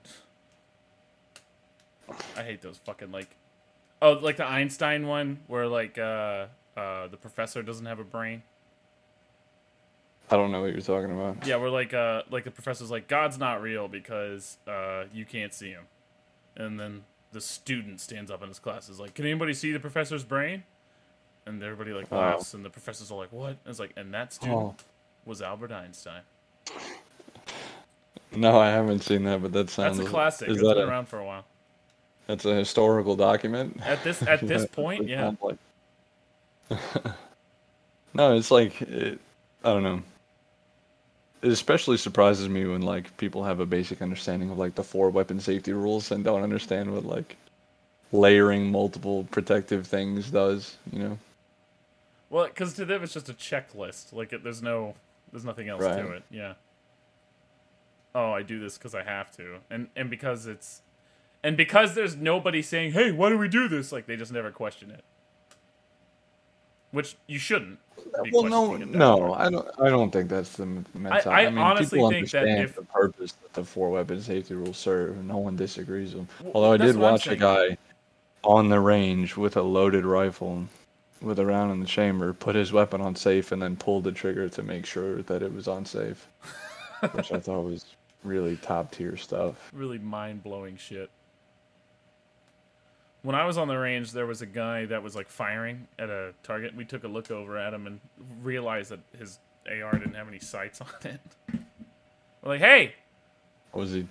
I hate those fucking like, oh, like the Einstein one where like uh uh the professor doesn't have a brain. I don't know what you're talking about. Yeah, where like uh like the professor's like God's not real because uh you can't see him, and then the student stands up in his class is like, can anybody see the professor's brain? And everybody like laughs, and the professor's all like, what? And it's like, and that student Oh. was Albert Einstein. No, I haven't seen that, but that sounds. That's a classic. Is It's that been a, around for a while. that's a historical document? At this at this point, yeah. like. no, it's like it, I don't know. It especially surprises me when like people have a basic understanding of like the four weapon safety rules and don't understand what like layering multiple protective things does. You know? Well, because to them it's just a checklist. Like it, there's no, there's nothing else to it. Yeah. Oh, I do this because I have to, and and because it's, and because there's nobody saying, "Hey, why do we do this?" Like they just never question it. Which you shouldn't. Well, no, that no. I don't. I don't think that's the mentality. I I, mean, honestly people think that understand if- the purpose that the four weapon safety rules serve, no one disagrees with them. Well, Although I did watch a guy on the range with a loaded rifle, with a round in the chamber, put his weapon on safe, and then pulled the trigger to make sure that it was on safe, which I thought was really top tier stuff. really mind blowing shit. When I was on the range, there was a guy that was like firing at a target. We took a look over at him and realized that his AR didn't have any sights on it. We're like, hey, What was he?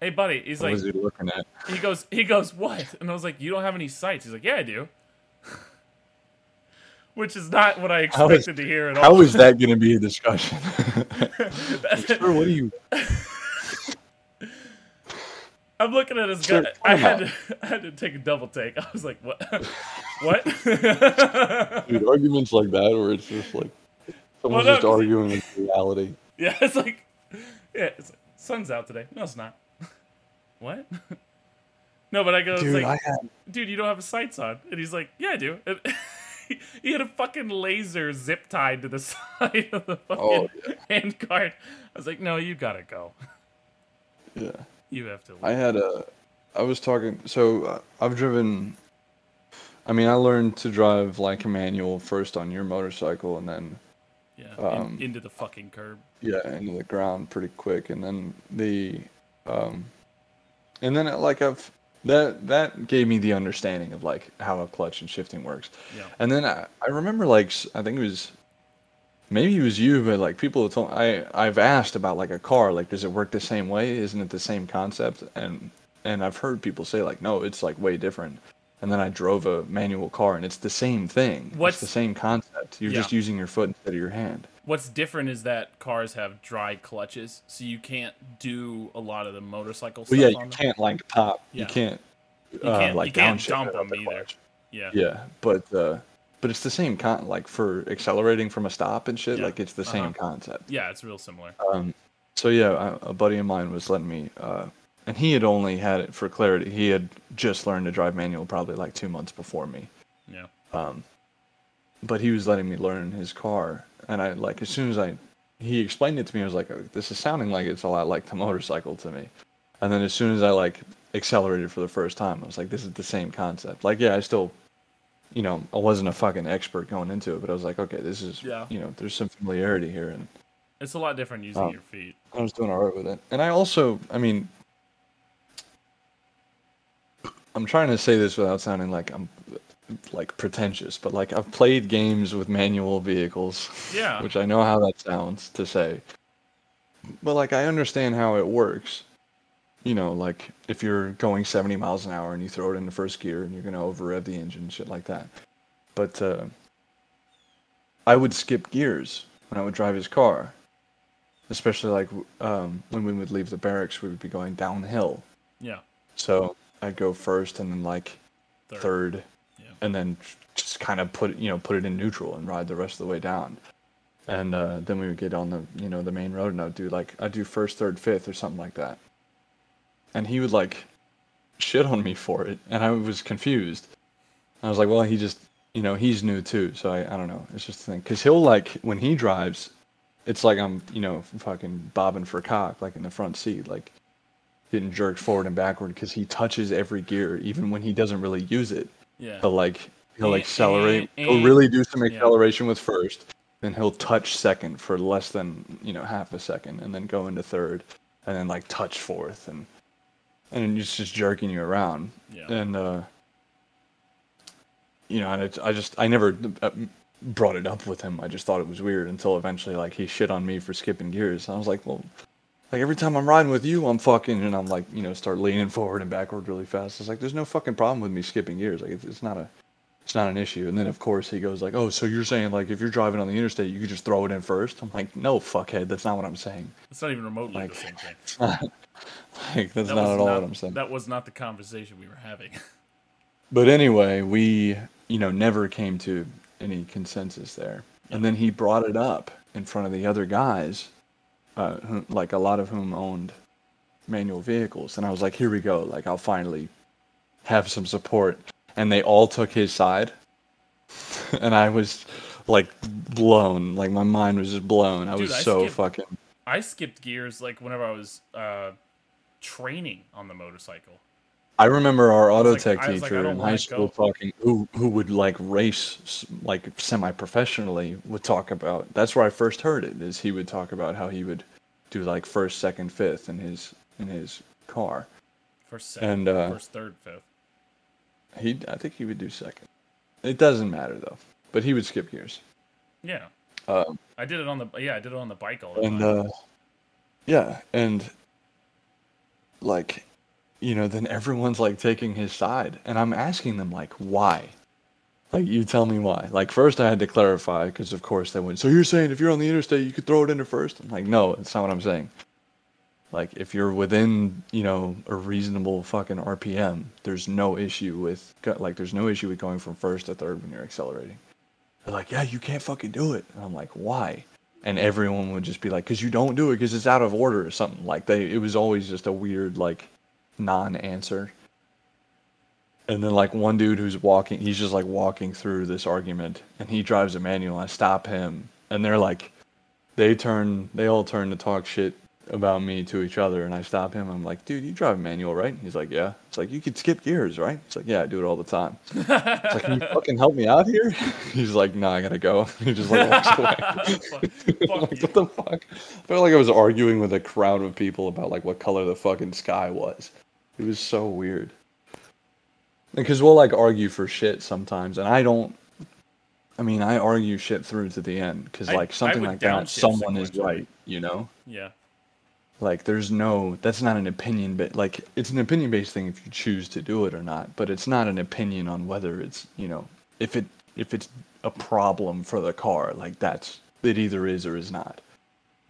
hey, buddy. He's What like, was he looking at? he goes, he goes, what? And I was like, you don't have any sights. He's like, yeah, I do. Which is not what I How is- expected to hear at all. How is that going to be a discussion? Sir, what do you? I'm looking at his Sir, guy. I had to, I had to take a double take. I was like, what? what? Dude, arguments like that, where it's just like someone's no, just 'cause he- arguing with reality. yeah, it's like, yeah, it's like, sun's out today. No, it's not. what? no, but I go, Dude, like, I had dude, you don't have sights on. And he's like, yeah, I do. And he had a fucking laser zip tied to the side of the oh, fucking Oh, yeah. handguard. I was like, no, you gotta go. yeah. You have to leave. I had a. I was talking. So uh, I've driven. I mean, I learned to drive like a manual first on your motorcycle, and then yeah, in- um, into the fucking curb. yeah, into the ground pretty quick, and then the, um, and then like I've that that gave me the understanding of like how a clutch and shifting works. Yeah. And then I, I remember like I think it was maybe it was you, but like people have told I I've asked about like a car, like does it work the same way? Isn't it the same concept? And and I've heard people say like no, it's like way different. And then I drove a manual car and it's the same thing. What's- it's the same concept. You're Yeah. just using your foot instead of your hand. What's different is that cars have dry clutches, so you can't do a lot of the motorcycle Well, stuff yeah, you can't like pop. Yeah. You can't. You uh, can't- like you can't dump them the either. clutch. Yeah. Yeah, but uh, but it's the same con like for accelerating from a stop and shit. Yeah, Like it's the uh-huh. same concept. Yeah, it's real similar. Um, so yeah, a, a buddy of mine was letting me, uh, and he had only had it for clarity. He had just learned to drive manual probably like two months before me. Yeah. Um, but he was letting me learn his car, and I like as soon as I, he explained it to me, I was like, "Oh, this is sounding like it's a lot like the motorcycle to me. And then as soon as I like accelerated for the first time, I was like, this is the same concept. Like yeah, I still, you know, I wasn't a fucking expert going into it, but I was like, okay, this is, Yeah. you know, there's some familiarity here, and It's a lot different using Oh. your feet. I was doing alright with it. And I also, I mean, I'm trying to say this without sounding like I'm like pretentious, but like I've played games with manual vehicles, Yeah. which I know how that sounds to say. But like I understand how it works. You know, like if you're going 70 miles an hour and you throw it into first gear and you're going to over rev the engine, shit like that. But uh, I would skip gears when I would drive his car especially like um, when we would leave the barracks, we would be going downhill. Yeah. So I'd go first, and then like Third. third, Yeah. and then just kind of put it, you know put it in neutral and ride the rest of the way down. And uh, then we would get on the you know the main road, and I'd do like I'd do first, third, fifth, or something like that. And he would like shit on me for it, and I was confused. I was like, well, he just you know he's new too, so I I don't know. It's just a thing because he'll like when he drives, it's like I'm, you know, fucking bobbing for cock, like in the front seat, like getting jerked forward and backward because he touches every gear, even when he doesn't really use it. Yeah. He'll like he'll Eh, accelerate. eh, He'll eh. really do some Yeah. acceleration with first, then he'll touch second for less than you know half a second, and then go into third, and then like touch fourth, and and it's just jerking you around. Yeah. and uh you know and it's, i just i never uh, brought it up with him. I just thought it was weird until eventually like he shit on me for skipping gears. I was like well like every time i'm riding with you i'm fucking and i'm like you know start leaning forward and backward really fast. It's like there's no fucking problem with me skipping gears. Like it's, it's not a it's not an issue. And then of course he goes like oh so you're saying like if you're driving on the interstate you could just throw it in first? I'm like no fuckhead. That's not what i'm saying. It's not even remotely Like- the same thing. like that's That not was at all not, what i'm saying That was not the conversation we were having. But anyway, we, you know, never came to any consensus there. And then he brought it up in front of the other guys, uh, who, like a lot of whom owned manual vehicles. And I was like, here we go. Like, I'll finally have some support. And they all took his side. and I was like blown. Like, my mind was just blown. I Dude, was I so skipped- fucking. I skipped gears like whenever I was uh, training on the motorcycle. I remember our auto like- tech was like, teacher in high school go. talking who who would like race like semi professionally would talk about that's where I first heard it is he would talk about how he would do like first second fifth in his in his car First, second, And, uh, first, third, fifth. he I think he would do second it doesn't matter though but he would skip gears Yeah. um, I did it on the yeah, I did it on the bike all the and time. uh Yeah, and like, you know, then everyone's like taking his side, and I'm asking them like, why? Like, you tell me why. Like, first I had to clarify because, of course, they went. So you're saying if you're on the interstate, you could throw it into first? I'm like, no, that's not what I'm saying. Like, if you're within, you know, a reasonable fucking RPM, there's no issue with like, there's no issue with going from first to third when you're accelerating. They're like, yeah, you can't fucking do it. And I'm like, why? And everyone would just be like, because you don't do it because it's out of order or something. Like they, it was always just a weird like non-answer. And then like one dude who's walking, he's just like walking through this argument, and he drives a manual. I stop him, and they're like, they turn, they all turn to talk shit about me to each other, and I stop him. I'm like, dude, you drive a manual, right? He's like, yeah. It's like you could skip gears, right? It's like, yeah, I do it all the time. It's like, can you fucking help me out here? He's like, no, nah, I gotta go. He just like walks away. like, what the fuck? I felt like I was arguing with a crowd of people about like what color the fucking sky was. It was so weird. Because we'll like argue for shit sometimes, and I don't. I mean, I argue shit through to the end because like something like that, someone is right, you know. Yeah. Like there's no that's not an opinion but like it's an opinion based thing if you choose to do it or not, but it's not an opinion on whether it's, you know, if it if it's a problem for the car, like that's it either is or is not.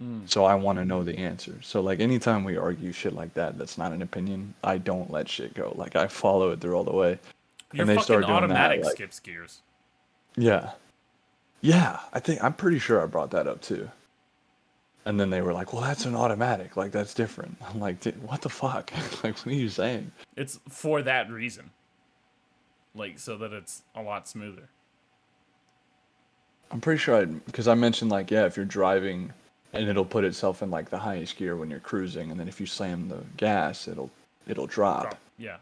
Mm. So I want to know the answer. So like anytime we argue shit like that, that's not an opinion. I don't let shit go. Like I follow it through all the way. Your and they start doing automatic that, like, skips gears. Yeah, yeah. I think I'm pretty sure I brought that up too. And then they were like, "Well, that's an automatic. Like that's different." I'm like, "What the fuck? like, what are you saying?" It's for that reason, like so that it's a lot smoother. I'm pretty sure I because I mentioned like, yeah, if you're driving and it'll put itself in like the highest gear when you're cruising, and then if you slam the gas, it'll it'll drop. drop. Yeah.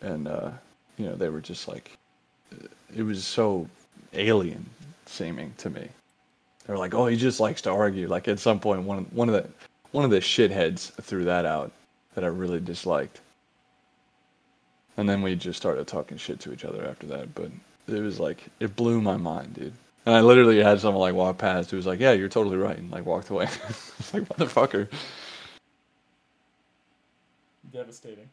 And uh, you know, they were just like, it was so alien seeming to me. They're like, oh, he just likes to argue. Like at some point, one one of the one of the shitheads threw that out that I really disliked. And then we just started talking shit to each other after that. But it was like it blew my mind, dude. And I literally had someone like walk past who was like, "Yeah, you're totally right," and like walked away. like motherfucker. Devastating.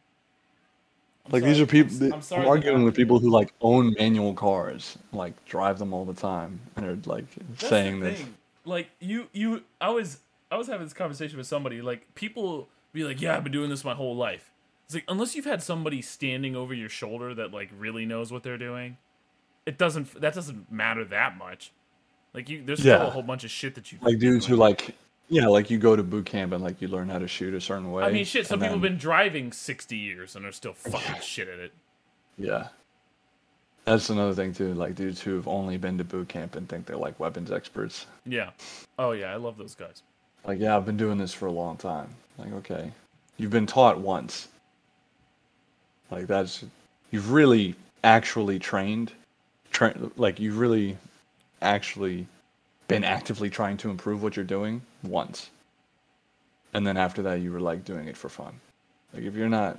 Like sorry. these are people. I'm, I'm arguing with people who like own manual cars, like drive them all the time, and are like That's saying this. Like you, you. I was, I was having this conversation with somebody. Like people be like, "Yeah, I've been doing this my whole life." It's like unless you've had somebody standing over your shoulder that like really knows what they're doing, it doesn't that doesn't matter that much. Like you, there's still a whole bunch of shit that you like dudes who like yeah, like you go to boot camp and like you learn how to shoot a certain way. I mean, shit. Some people have been driving sixty years and are still fucking shit at it. Yeah, that's another thing too. Like dudes who have only been to boot camp and think they're like weapons experts. Yeah. Oh yeah, I love those guys. Like yeah, I've been doing this for a long time. Like okay, you've been taught once. Like that's you've really actually trained try, like you've really actually been actively trying to improve what you're doing once. And then after that you were like doing it for fun. Like if you're not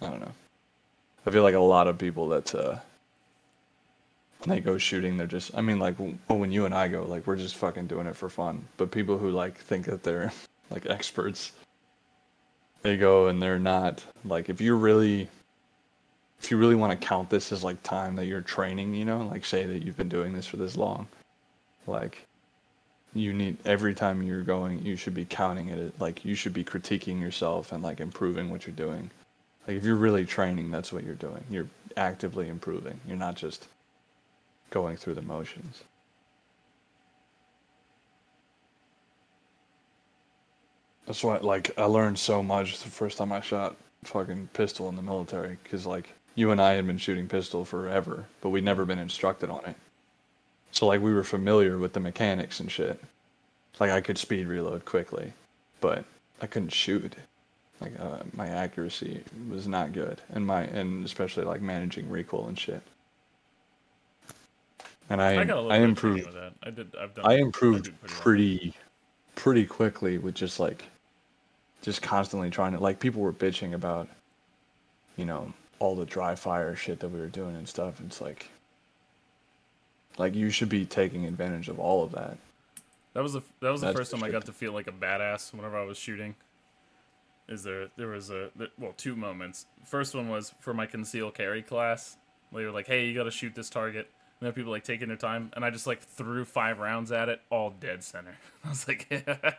i don't know. I feel like a lot of people that uh when they go shooting they're just i mean like when you and i go like we're just fucking doing it for fun. But people who like think that they're like experts they go and they're not like if you're really if you really want to count this as like time that you're training, you know, like say that you've been doing this for this long, like you need every time you're going, you should be counting it. Like you should be critiquing yourself and like improving what you're doing. Like if you're really training, that's what you're doing. You're actively improving. You're not just going through the motions. That's why, like, I learned so much the first time I shot fucking pistol in the military, because like you and I had been shooting pistol forever, but we'd never been instructed on it. So like we were familiar with the mechanics and shit. Like I could speed reload quickly, but I couldn't shoot. Like uh, my accuracy was not good, and my and especially like managing recoil and shit. And I I, I improved. I did. I've done. I improved I pretty, pretty, pretty quickly with just like, just constantly trying to like people were bitching about, you know, all the dry fire shit that we were doing and stuff. It's like, like you should be taking advantage of all of that. That was the that was the That's first time I got to feel like a badass whenever I was shooting. Is there there was a well two moments. First one was for my conceal carry class. They were like, "Hey, you got to shoot this target." And there people like taking their time, and I just like threw five rounds at it, all dead center. I was like, "Yeah,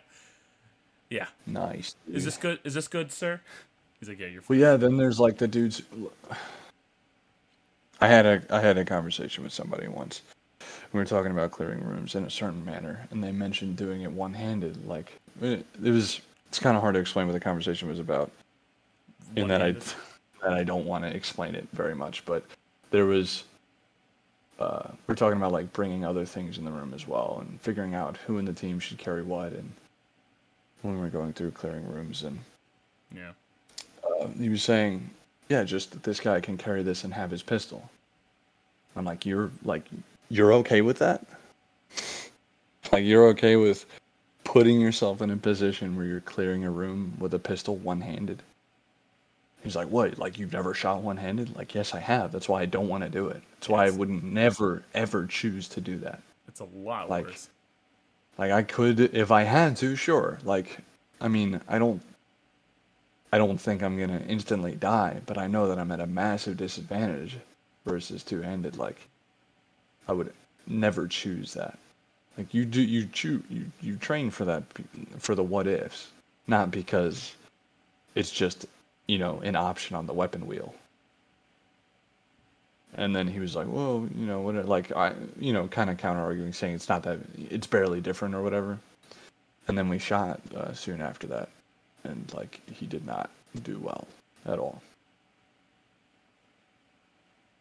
yeah. Nice. is this good? Is this good, sir?" He's like, "Yeah, you're." Well, yeah. Then there's like the dudes. I had a I had a conversation with somebody once. We were talking about clearing rooms in a certain manner, and they mentioned doing it one handed. Like it, it was. It's kind of hard to explain what the conversation was about. In that I one-handed. that I don't want to explain it very much, but there was. Uh, we're talking about like bringing other things in the room as well, and figuring out who in the team should carry what, and when we're going through clearing rooms and yeah, uh, he was saying, yeah, just that this guy can carry this and have his pistol. I'm like, you're like, you're okay with that? like, you're okay with putting yourself in a position where you're clearing a room with a pistol one-handed? He's like, what? Like, you've never shot one-handed? Like, yes, I have. That's why I don't want to do it. That's why I Yes. would never ever choose to do that. it's a lot Like- worse. Like I could if I had to, sure. Like I mean, I don't I don't think I'm going to instantly die, but I know that I'm at a massive disadvantage versus two-handed like I would never choose that. Like you do you choose you you train for that for the what ifs, not because it's just, you know, an option on the weapon wheel. And then he was like, "Well, you know, what? Like, I, you know, kind of counter arguing, saying it's not that, it's barely different or whatever." And then we shot uh, soon after that, and like he did not do well at all.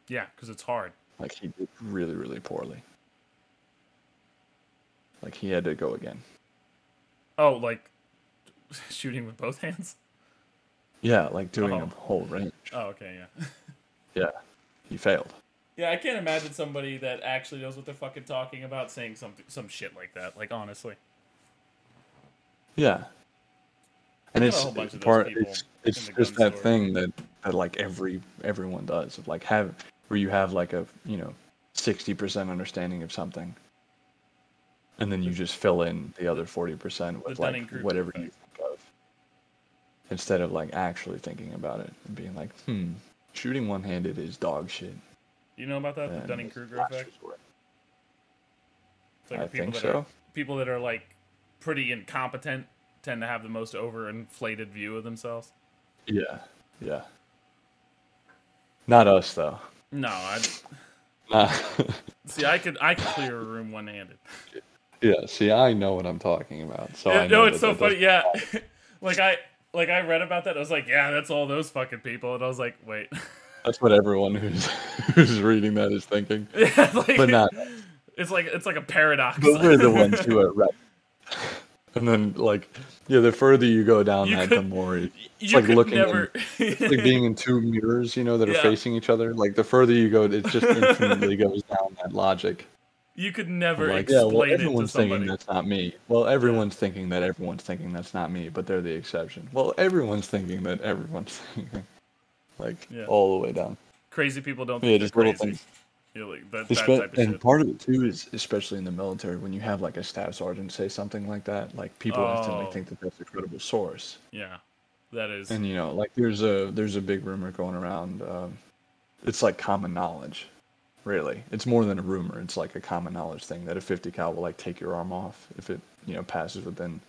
Yeah, because it's hard. Like he did really, really poorly. Like he had to go again. Oh, like shooting with both hands. Yeah, like doing Oh. a whole range. Oh, okay, yeah. Yeah, he failed. Yeah, I can't imagine somebody that actually knows what they're fucking talking about saying something, some shit like that. Like honestly, Yeah. And it's a whole bunch of part. It's it's just that store. thing that, that like every everyone does of like have where you have like a you know sixty percent understanding of something, and then you just fill in the other forty percent with like Dunning-Kruger whatever you think of, instead of like actually thinking about it and being like, hmm, shooting one handed is dog shit. you know about that the Dunning it's Kruger effect. It's like I think that are so. people that are like pretty incompetent tend to have the most overinflated view of themselves. Yeah, yeah. Not us though. No, I Nah. Uh, see. I could I could clear a room one handed. Yeah, see, I know what I'm talking about. So I Yeah, know no, it's so funny. Yeah, like I like I read about that. I was like, yeah, that's all those fucking people. And I was like, wait, That's what everyone who's who's reading that is thinking. yeah, like, But not. It's like it's like a paradox. But we're the ones who are right. And then, like, yeah, the further you go down You that, the more it's you like looking. never. In, it's like being in two mirrors, you know, that are facing each other. Like the further you go, it just infinitely goes down that logic. you could never Like, yeah, explain well, it to everyone's thinking that's not me. Well, everyone's thinking that everyone's thinking that's not me, but they're the exception. Well, everyone's thinking that everyone's thinking, like Yeah. all the way down. Crazy people don't Yeah, think just little things. You know, like that, that type of and shit. part of it too is especially in the military when you have like a staff sergeant say something like that, like people instantly Oh. think that that's a credible source. Yeah, that is. And you know, like there's a there's a big rumor going around. Um, it's like common knowledge, really. It's more than a rumor. It's like a common knowledge thing that a 50 cal will like take your arm off if it you know passes within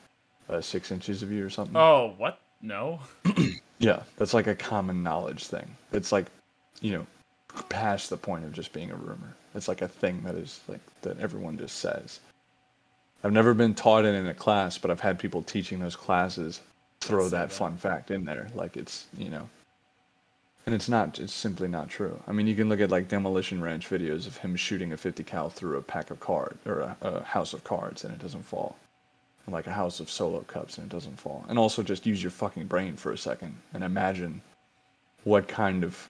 uh, six inches of you or something. oh, what? No. Yeah, that's like a common knowledge thing. It's like, you know, past the point of just being a rumor. It's like a thing that is like that everyone just says. I've never been taught it in a class, but I've had people teaching those classes throw that that. fun fact in there. Like it's, you know, and it's not, it's simply not true. I mean, you can look at like Demolition Ranch videos of him shooting a 50 cal through a pack of cards or a, a house of cards and it doesn't fall like a house of solo cups and it doesn't fall. And also just use your fucking brain for a second and imagine what kind of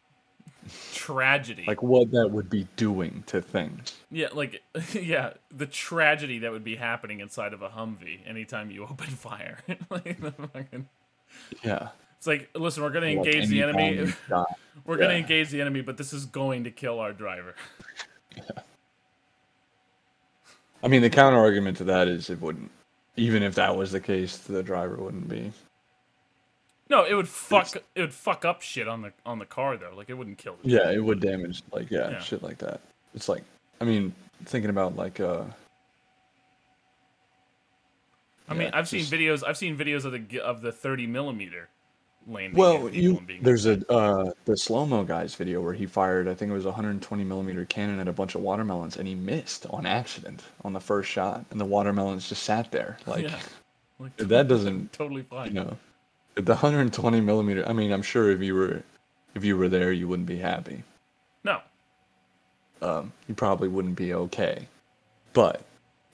Tragedy. like what that would be doing to things. yeah, like yeah, the tragedy that would be happening inside of a Humvee anytime you open fire. like the fucking. Yeah. It's like, listen, we're gonna Like engage the enemy. bomb you got. We're gonna engage the enemy, but this is going to kill our driver. I mean, the counter argument to that is it wouldn't. Even if that was the case, the driver wouldn't be. No, it would fuck it would fuck up shit on the on the car though. Like it wouldn't kill. The Yeah, it would damage like yeah, Yeah. shit like that. It's like I mean, thinking about like uh I mean, I've seen videos. I've seen videos of the of the 30 millimeter landing. Well, you there's a uh the slow mo guys video where he fired I think it was a 120 millimeter cannon at a bunch of watermelons and he missed on accident on the first shot and the watermelons just sat there like Yeah. Like, that doesn't totally fine. you know the 120 millimeter. I mean, I'm sure if you were if you were there, you wouldn't be happy. No, Um, you probably wouldn't be okay, but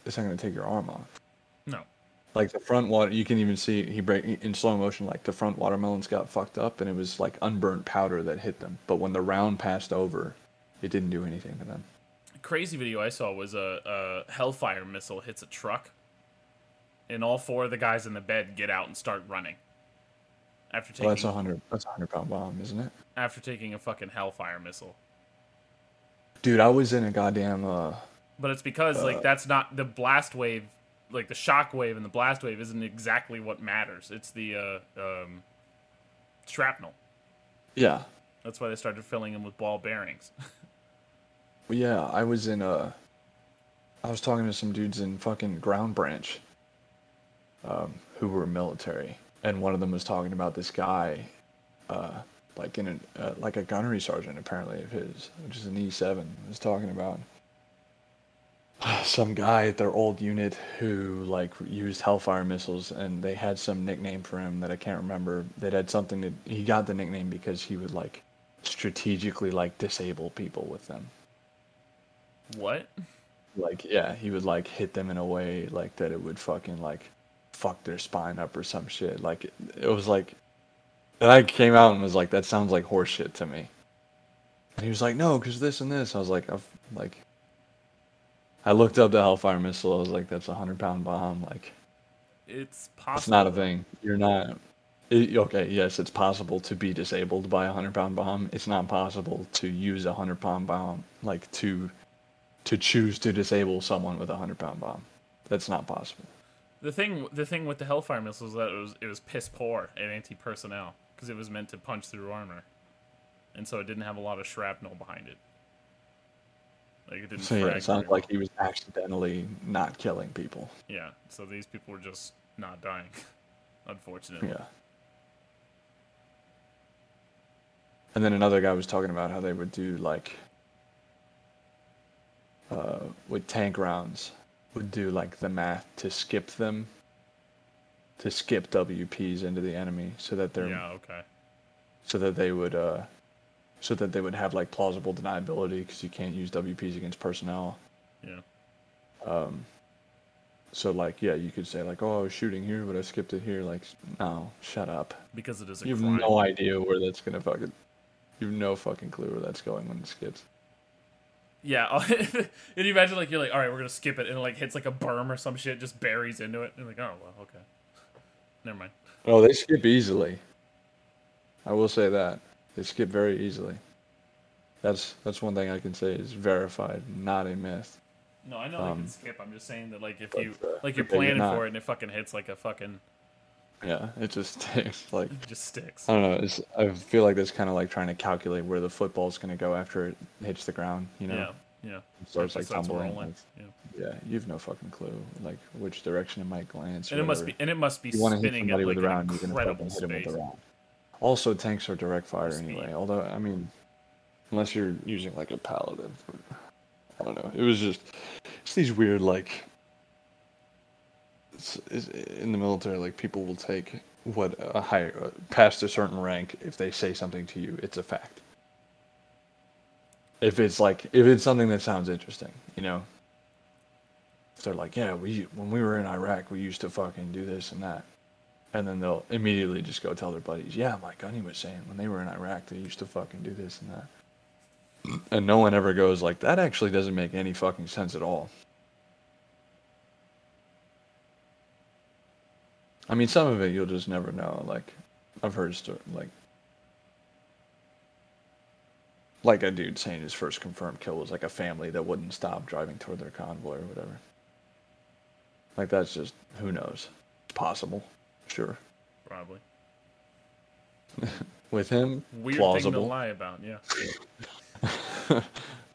it's not gonna take your arm off. no. Like the front water, you can even see he break in slow motion. Like the front watermelons got fucked up, and it was like unburnt powder that hit them. But when the round passed over, it didn't do anything to them. crazy video I saw was a, a Hellfire missile hits a truck, and all four of the guys in the bed get out and start running. After taking Well, that's a hundred. That's a hundred pound bomb, isn't it? after taking a fucking Hellfire missile, Dude, I was in a goddamn. Uh, but it's because like that's not the blast wave, like the shock wave and the blast wave isn't exactly what matters. It's the uh, um, shrapnel. yeah, That's why they started filling them with ball bearings. Well, yeah, I was in a. I was talking to some dudes in fucking Ground Branch, um, who were military, and one of them was talking about this guy, uh, like in a uh, like a gunnery sergeant apparently of his, which is an E seven, was talking about some guy at their old unit who like used Hellfire missiles, and they had some nickname for him that I can't remember. That had something that he got the nickname because he would like strategically like disable people with them what? like yeah he would like hit them in a way like that it would fucking like fuck their spine up or some shit. Like it, it was like and i came out and was like that sounds like horseshit to me. And he was like no because this and this. I was like i've like i looked up the hellfire missile. I was like that's a hundred pound bomb. Like It's possible. it's not a thing. You're not it, okay yes it's possible to be disabled by a hundred pound bomb. It's not possible to use a hundred pound bomb like to to choose to disable someone with a hundred pound bomb. That's not possible The thing, the thing with the Hellfire missiles is that it was it was piss poor at anti personnel because it was meant to punch through armor, and so it didn't have a lot of shrapnel behind it. Like it didn't. so yeah it sounds like he was accidentally not killing people Yeah. So these people were just not dying, unfortunately. yeah and then another guy was talking about how they would do like uh, with tank rounds would do like the math to skip them to skip WPs into the enemy so that they're Yeah. Okay. so that they would uh so that they would have like plausible deniability because you can't use WPs against personnel. Yeah. Um so like yeah, you could say like oh I was shooting here but I skipped it here like no, shut up. Because it is a You have crime. no idea where that's gonna fucking you have no fucking clue where that's going when it skips. Yeah. and you imagine like you're like, all right, we're gonna skip it, and it like hits like a berm or some shit, just buries into it, and like, oh well, okay. Never mind. Oh, they skip easily. I will say that. They skip very easily. That's that's one thing I can say is verified, not a myth. No, I know they Um, can skip. I'm just saying that like if you uh, like you're planning for it and it fucking hits like a fucking Yeah, it just takes like it just sticks. I don't know. It's, I feel like that's kind of like trying to calculate where the football's going to go after it hits the ground. You know, Yeah. Yeah. it starts like tumbling. like- Yeah. yeah, you have no fucking clue like which direction it might glance. And it must be and it must be you spinning at like an round, you're incredible hit him with space. Also, tanks are direct fire Speed. anyway. Although, I mean, unless you're using like a paladin. I don't know. It was just it's these weird like. In the military, like people will take what a higher uh, past a certain rank if they say something to you, it's a fact. If it's like if it's something that sounds interesting, you know. If they're like, yeah, we when we were in Iraq, we used to fucking do this and that, and then they'll immediately just go tell their buddies, yeah, my gunny was saying when they were in Iraq, they used to fucking do this and that. And no one ever goes like that. Actually, doesn't make any fucking sense at all. I mean, some of it you'll just never know. Like, I've heard sto- like, like a dude saying his first confirmed kill was like a family that wouldn't stop driving toward their convoy or whatever. Like that's just who knows. It's possible. Sure. Probably. With him, Weird plausible. thing to lie about, yeah.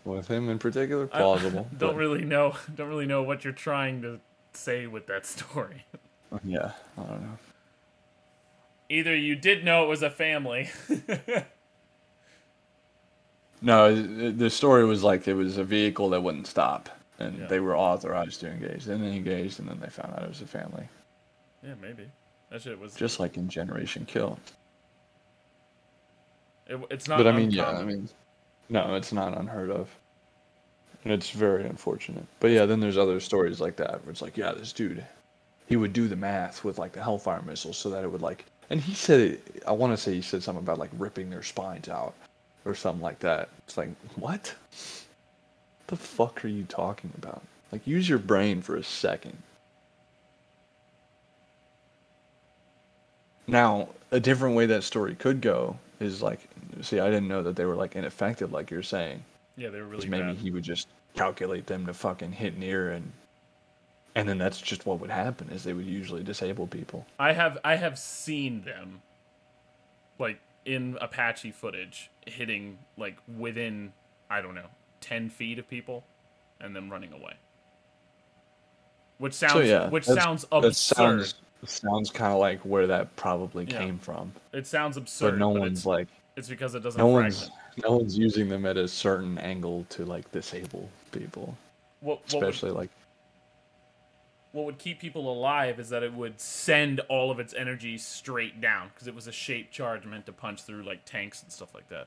With him in particular, I plausible. don't but- really know don't really know what you're trying to say with that story. Yeah, I don't know. Either you did know it was a family. No, the story was like it was a vehicle that wouldn't stop, and Yeah. they were authorized to engage. Then they engaged, and then they found out it was a family. yeah, maybe. That shit was Just like in Generation Kill. it, it's not but I mean, yeah, I mean, no, it's not unheard of, and it's very unfortunate. But yeah, then there's other stories like that where it's like, yeah, this dude, he would do the math with like the Hellfire missiles so that it would like, and he said, I want to say he said something about like ripping their spines out, or something like that. It's like, what? The fuck are you talking about? Like, use your brain for a second. Now, a different way that story could go is like, see, I didn't know that they were like ineffective, like you're saying. yeah, they were really maybe bad. he would just calculate them to fucking hit near and, and then that's just what would happen is they would usually disable people. I have I have seen them like in Apache footage hitting like within I don't know ten feet of people and then running away. Which sounds so yeah, which sounds absurd. That sounds sounds kind of like where that probably Yeah. came from, it sounds absurd. but no but one's it's, like it's because it doesn't no fragment. one's no one's using them at a certain angle to like disable people, What, what, would, especially like what would keep people alive is that it would send all of its energy straight down because it was a shaped charge meant to punch through like tanks and stuff like that.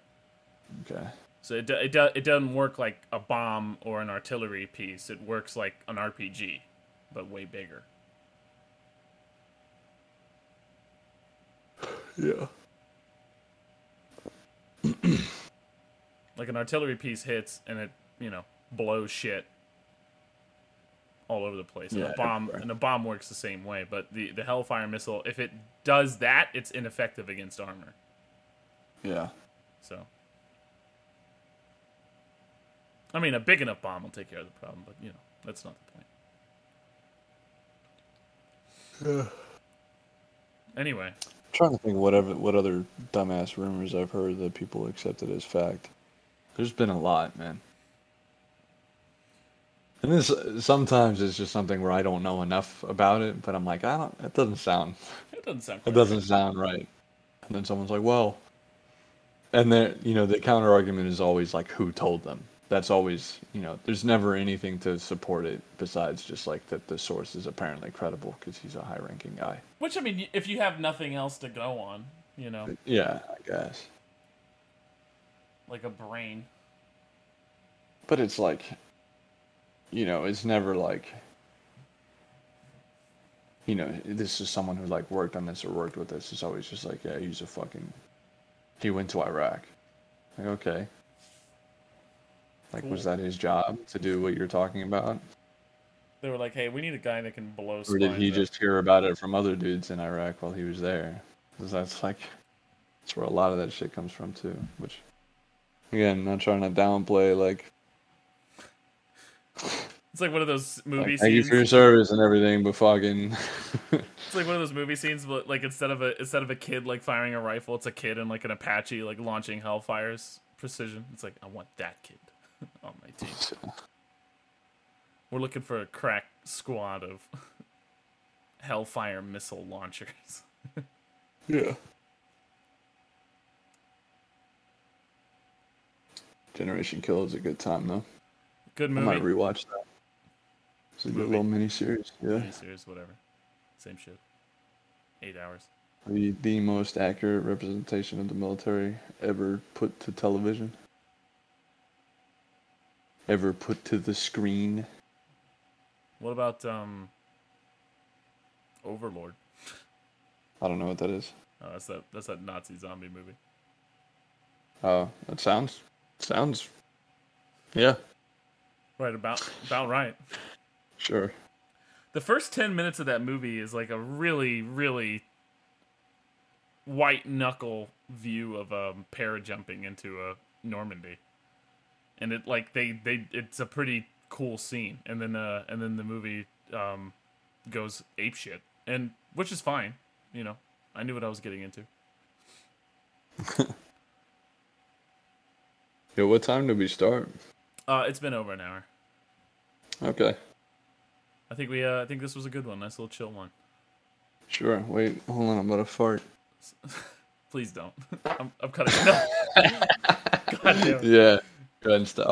okay. So it, do, it, do, it doesn't work like a bomb or an artillery piece. It works like an RPG, but way bigger. Yeah. Like an artillery piece hits and it, you know, blows shit all over the place. And Yeah, a bomb everywhere. and a bomb works the same way. But the the Hellfire missile, if it does that, it's ineffective against armor. Yeah. So, I mean, a big enough bomb will take care of the problem. But you know, that's not the point. Anyway, I'm trying to think whatever what other dumbass rumors I've heard that people accepted as fact. There's been a lot, man. And this sometimes it's just something where I don't know enough about it, but I'm like, I don't. It doesn't sound. it doesn't sound. It doesn't sound right. And then someone's like, well, and then you know the counter argument is always like, who told them? That's always you know. There's never anything to support it besides just like that the source is apparently credible because he's a high-ranking guy. Which I mean, if you have nothing else to go on, you know, Yeah, I guess. like a brain. But it's like, you know, it's never like, you know, this is someone who like worked on this or worked with this. It's always just like, yeah, he's a fucking, he went to Iraq. Like, okay. Like, was that his job to do what you're talking about? They were like, "Hey, we need a guy that can blow." Stuff. Or did he out." just hear about it from other dudes in Iraq while he was there? 'Cause that's like, that's where a lot of that shit comes from too. Which, again, I'm not trying to downplay like It's like one of those movie Like, thank you for your service and everything, but fucking It's like one of those movie scenes, but like instead of a instead of a kid like firing a rifle, it's a kid in like an Apache like launching Hellfires precision. It's like I want that kid on my team. We're looking for a crack squad of Hellfire missile launchers. yeah. Generation Kill is a good time though. Good movie. I movie. might rewatch that. It's a good little mini series. Yeah. Series, whatever. Same shit. Eight hours. The, the most accurate representation of the military ever put to television. Ever put to the screen. What about um Overlord? I don't know what that is. Oh, that's that that's that Nazi zombie movie. Oh, that sounds sounds Yeah, Right about about right. sure. The first 10 minutes of that movie is like a really, really white knuckle view of a um, parajumping into a Normandy. And it like they, they it's a pretty cool scene. And then uh and then the movie um goes ape shit, and which is fine. You know, I knew what I was getting into. Yeah, what time did we start? Uh, it's been over an hour. Okay, I think we. Uh, I think this was a good one. Nice little chill one. sure. Wait, hold on. I'm about to fart. Please don't. I'm, I'm cutting. No. God damn it. Yeah. Go ahead and stop.